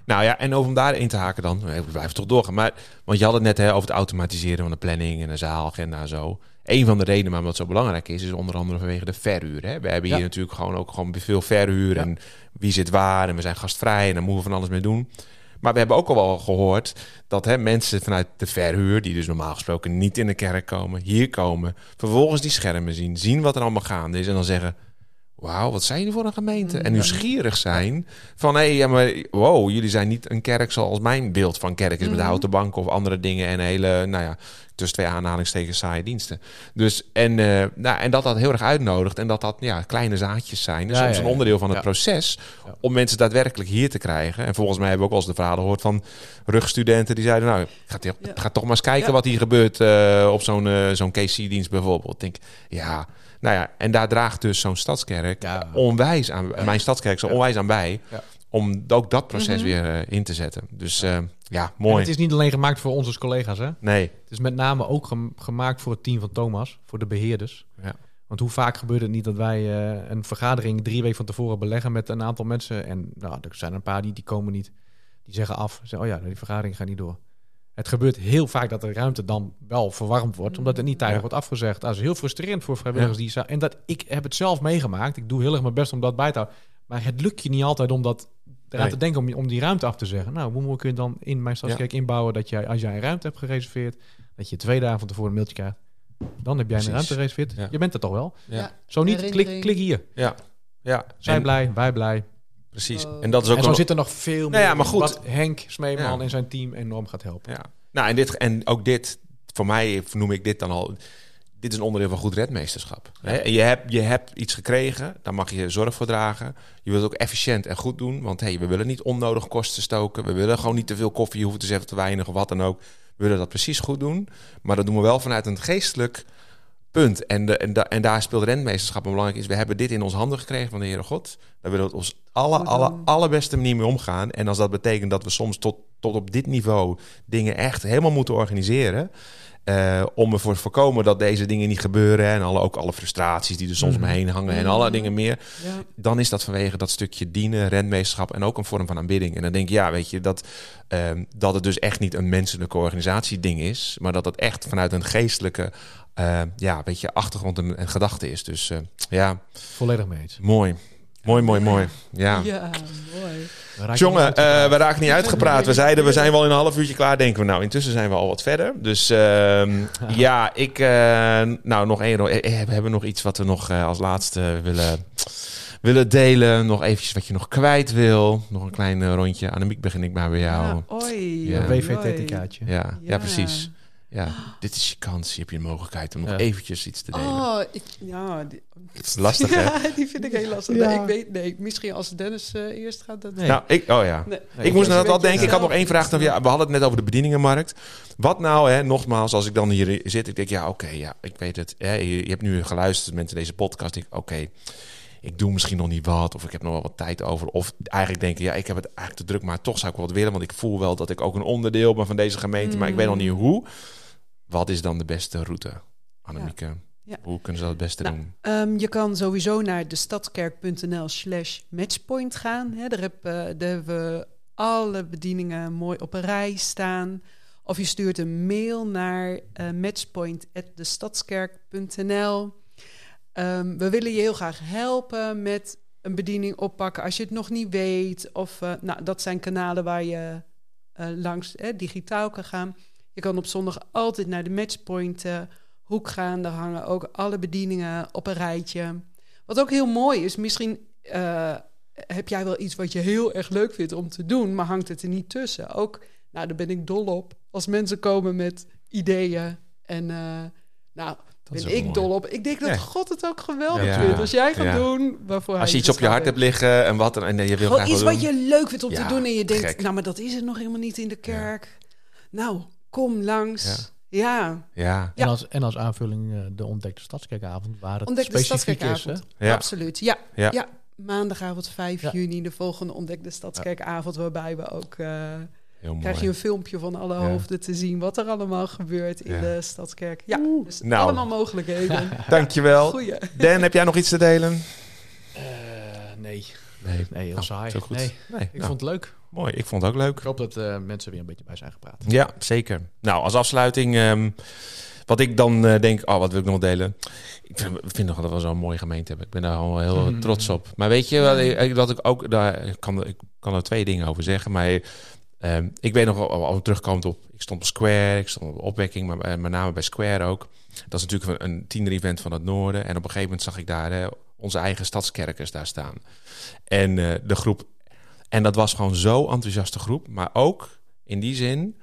Nou ja, en over om daarin te haken dan, we blijven toch doorgaan. Maar, want je had het net hè, over het automatiseren van de planning en de zaalagenda en zo. Een van de redenen waarom dat zo belangrijk is, is onder andere vanwege de verhuur. Hè. We hebben hier Ja. natuurlijk gewoon ook gewoon veel verhuur Ja. en wie zit waar en we zijn gastvrij en daar moeten we van alles mee doen. Maar we hebben ook al wel gehoord dat hè, mensen vanuit de verhuur, die dus normaal gesproken niet in de kerk komen, hier komen, vervolgens die schermen zien, zien wat er allemaal gaande is en dan zeggen, wauw, wat zijn jullie voor een gemeente? En nieuwsgierig zijn van, hé, hey, ja, maar wow, jullie zijn niet een kerk zoals mijn beeld van kerk is, met Mhm. houten banken of andere dingen en hele, nou ja, tussen twee aanhalingstekens saaie diensten. Dus, en, eh, nou, en dat dat heel erg uitnodigt en dat dat, ja, kleine zaadjes zijn. En Ja, soms ja, een onderdeel van het proces om mensen daadwerkelijk hier te krijgen. En volgens mij hebben we ook wel eens de verhalen gehoord van rugstudenten die zeiden, nou, ga, ga toch maar eens kijken wat hier gebeurt eh, op zo'n eh, zo'n KC-dienst bijvoorbeeld. Ik denk, ja, nou ja, en daar draagt dus zo'n stadskerk Ja. onwijs aan, mijn stadskerk zo Ja. onwijs aan bij, Ja. om ook dat proces Mhm. weer eh, in te zetten. Dus eh, ja, En mooi. het is niet alleen gemaakt voor onze collega's, hè? Nee, Het is met name ook gem- gemaakt voor het team van Thomas, voor de beheerders. Ja. Want hoe vaak gebeurt het niet dat wij eh, een vergadering drie weken van tevoren beleggen met een aantal mensen. En nou, er zijn een paar die, die komen niet. Die zeggen af. Zeggen, oh ja, die vergadering gaat niet door. Het gebeurt heel vaak dat de ruimte dan wel verwarmd wordt, omdat het niet tijdig wordt afgezegd. Dat is heel frustrerend voor vrijwilligers die En dat ik heb het zelf meegemaakt. Ik doe heel erg mijn best om dat bij te houden. Maar het lukt je niet altijd om dat eraan te denken om, om die ruimte af te zeggen. Nou, hoe moet ik dan in mijn stadskerk inbouwen dat jij, als jij een ruimte hebt gereserveerd, dat je twee dagen van tevoren een mailtje krijgt. Dan heb jij een ruimte gereserveerd. Je bent er toch wel? Zo niet, klik, klik hier. Ja. Ja. Zij blij, wij blij. Precies. En dat is ook. En zo zit er nog veel meer. Nou ja, maar goed. Wat Henk Smeeman en zijn team enorm gaat helpen. Ja. Nou, en, dit, en ook dit, voor mij noem ik dit dan al. Dit is een onderdeel van goed redmeesterschap. Ja. Je, hebt, je hebt iets gekregen, daar mag je zorg voor dragen. Je wilt het ook efficiënt en goed doen. Want hey, we willen niet onnodig kosten stoken. We willen gewoon niet te veel koffie hoeven te zetten, te weinig of wat dan ook. We willen dat precies goed doen. Maar dat doen we wel vanuit een geestelijk Punt. En, de, en, en daar speelt rentmeesterschap een belangrijk is. We hebben dit in ons handen gekregen van de Heere God. Daar willen we ons alle, alle, allerbeste manier mee omgaan. En als dat betekent dat we soms tot, tot op dit niveau dingen echt helemaal moeten organiseren. Uh, om ervoor te voorkomen dat deze dingen niet gebeuren. En alle, ook alle frustraties die er soms mm. omheen hangen. En alle dingen meer. Ja. Dan is dat vanwege dat stukje dienen, rentmeesterschap. En ook een vorm van aanbidding. En dan denk je, ja, weet je, dat, uh, dat het dus echt niet een menselijke organisatieding is. Maar dat het echt vanuit een geestelijke uh, ja, een beetje achtergrond en, en gedachte is. Dus uh, ja. Volledig mee eens. Mooi. Mooi, mooi, mooi. Ja, ja mooi. Jongen, uh, we raken niet uitgepraat. We zeiden, we zijn wel in een half uurtje klaar, denken we. Nou, intussen zijn we al wat verder. Dus uh, ja, ik... Uh, nou, nog één... We hebben nog iets wat we nog als laatste willen, willen delen. Nog eventjes wat je nog kwijt wil. Nog een klein rondje. Annemiek, begin ik maar bij jou. Ja, oi. Ja. WVT-kaartje. Ja, ja, ja, precies. Ja, dit is je kans. Je hebt je mogelijkheid om nog eventjes iets te delen. Oh, ik, ja. Die, het is lastig, hè? Ja, die vind ik heel lastig. Nee, ik weet, nee, misschien als Dennis uh, eerst gaat. Dat... Nee. Nou, ik, oh ja. Nee. ik moest naar dat al denken. Ik had nog één vraag. Dan, ja, we hadden het net over de bedieningenmarkt. Wat nou, hè, nogmaals, als ik dan hier zit, ik denk, ja, oké, ja, ik weet het. Hè, je, je, hebt nu geluisterd, mensen, deze podcast. Ik, oké, ik doe misschien nog niet wat, of ik heb nog wel wat tijd over. Of eigenlijk denken, ja, ik heb het eigenlijk te druk, maar toch zou ik wel wat willen. Want ik voel wel dat ik ook een onderdeel ben van deze gemeente, maar ik weet nog niet hoe. Wat is dan de beste route, Annemieke? Ja. Hoe kunnen ze dat het beste nou, doen? Um, je kan sowieso naar de stadskerk.nl slash matchpoint gaan. Hè, daar, heb, uh, daar hebben we alle bedieningen mooi op een rij staan. Of je stuurt een mail naar uh, eh, matchpoint.destadskerk.nl. Um, ehm, we willen je heel graag helpen met een bediening oppakken als je het nog niet weet. Of uh, nou, dat zijn kanalen waar je langs digitaal kan gaan. Je kan op zondag altijd naar de matchpoint uh, hoek gaan. Daar hangen ook alle bedieningen op een rijtje. Wat ook heel mooi is, misschien uh, heb jij wel iets wat je heel erg leuk vindt om te doen, maar hangt het er niet tussen. Ook, nou, daar ben ik dol op. Als mensen komen met ideeën en, uh, nou, dat ben ik dol op. Ik denk dat God het ook geweldig vindt. Als jij gaat doen waarvoor Als je iets op je hart hebt liggen en wat en, je wil Gewoon iets wat je leuk vindt om te doen en je denkt, nou, maar dat is het nog helemaal niet in de kerk. Nou, kom langs. Ja. Ja. En, als, en als aanvulling uh, de Ontdekte Stadskerkavond, waar het Ontdekte specifiek is. Ja. Absoluut, ja. ja. ja. Maandagavond 5 juni, de volgende Ontdekte Stadskerkavond, waarbij we ook... Uh, krijg je een filmpje van alle hoofden te zien wat er allemaal gebeurt in de Stadskerk. Ja, dus nou. allemaal mogelijkheden. Dankjewel. Goeie. Dan, heb jij nog iets te delen? Uh, nee. Nee, nee heel oh, saai. Zo goed. Nee, nee ik nou. vond het leuk. Mooi, ik vond het ook leuk. Ik hoop dat uh, mensen weer een beetje bij zijn gepraat. Ja, zeker. Nou, als afsluiting, um, wat ik dan uh, denk, oh, wat wil ik nog delen? Ik vind, vind nog dat we zo'n mooie gemeente hebben. Ik ben daar al heel mm. trots op. Maar weet je, wat ik, dat ik ook, daar ik kan ik kan er twee dingen over zeggen, maar um, ik weet nog al, al terugkomend op, ik stond op Square, ik stond op opwekking, maar uh, met name bij Square ook. Dat is natuurlijk een, een tiener-event van het noorden. En op een gegeven moment zag ik daar hè, onze eigen stadskerkers daar staan. En uh, de groep en dat was gewoon zo enthousiaste groep. Maar ook in die zin,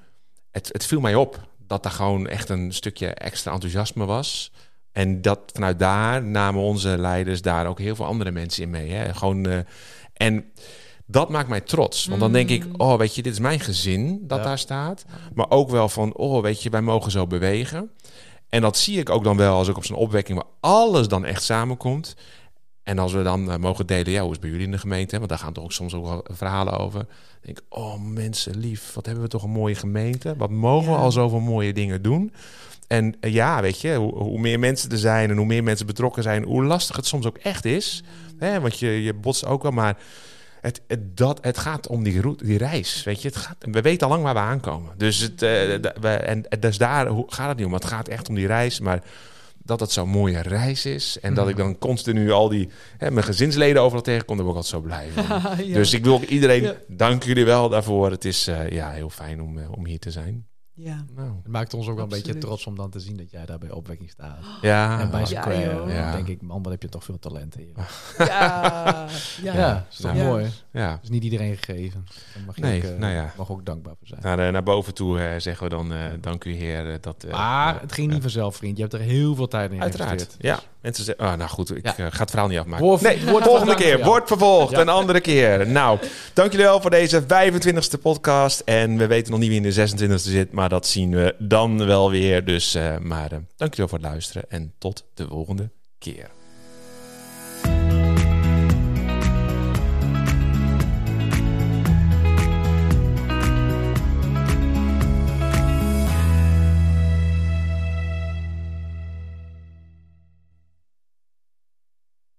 het, het viel mij op dat er gewoon echt een stukje extra enthousiasme was. En dat vanuit daar namen onze leiders daar ook heel veel andere mensen in mee. Hè? Gewoon, uh, en dat maakt mij trots. Want dan denk ik, mm. oh, weet je, dit is mijn gezin dat daar staat. Maar ook wel van, oh, weet je, wij mogen zo bewegen. En dat zie ik ook dan wel als ik op zo'n opwekking waar alles dan echt samenkomt. En als we dan uh, mogen delen, ja, hoe is bij jullie in de gemeente? Want daar gaan toch ook soms ook wel verhalen over. denk ik, oh mensen lief, wat hebben we toch een mooie gemeente. Wat mogen we al zoveel mooie dingen doen. En uh, ja, weet je, hoe, hoe, meer mensen er zijn en hoe meer mensen betrokken zijn, hoe lastig het soms ook echt is. Mm. Hè, want je, je botst ook wel, maar het, het, dat, het gaat om die, route, die reis. Weet je, het gaat, we weten al lang waar we aankomen. Dus, het, uh, we, en, dus daar gaat het niet om. Het gaat echt om die reis. Maar dat het zo'n mooie reis is. En dat ik dan continu al die hè, mijn gezinsleden overal tegenkom, dan word ik altijd zo blij. ja. Dus ik wil iedereen, dank jullie wel daarvoor. Het is uh, ja, heel fijn om, uh, om hier te zijn. Ja. Nou, het maakt ons ook wel een beetje trots om dan te zien dat jij daar bij opwekking staat. Ja. En bij Square ja, denk ik, man, wat heb je toch veel talent hier. Ja. ja. ja, is toch mooi. Ja. is niet iedereen gegeven. Daar mag je nee, ook, uh, nou ja. mag ook dankbaar voor zijn. Naar, naar boven toe uh, zeggen we dan, uh, dank u heer. dat, maar het ging niet vanzelf, vriend. Je hebt er heel veel tijd in Uiteraard, ja. Mensen zeggen, oh, nou goed, ik ga het verhaal niet afmaken. Woord, nee, volgende keer. Wordt vervolgd, een andere keer. Nou, dank jullie wel voor deze 25e podcast. En we weten nog niet wie in de 26e zit, maar dat zien we dan wel weer. Dus, uh, maar uh, dank jullie wel voor het luisteren en tot de volgende keer.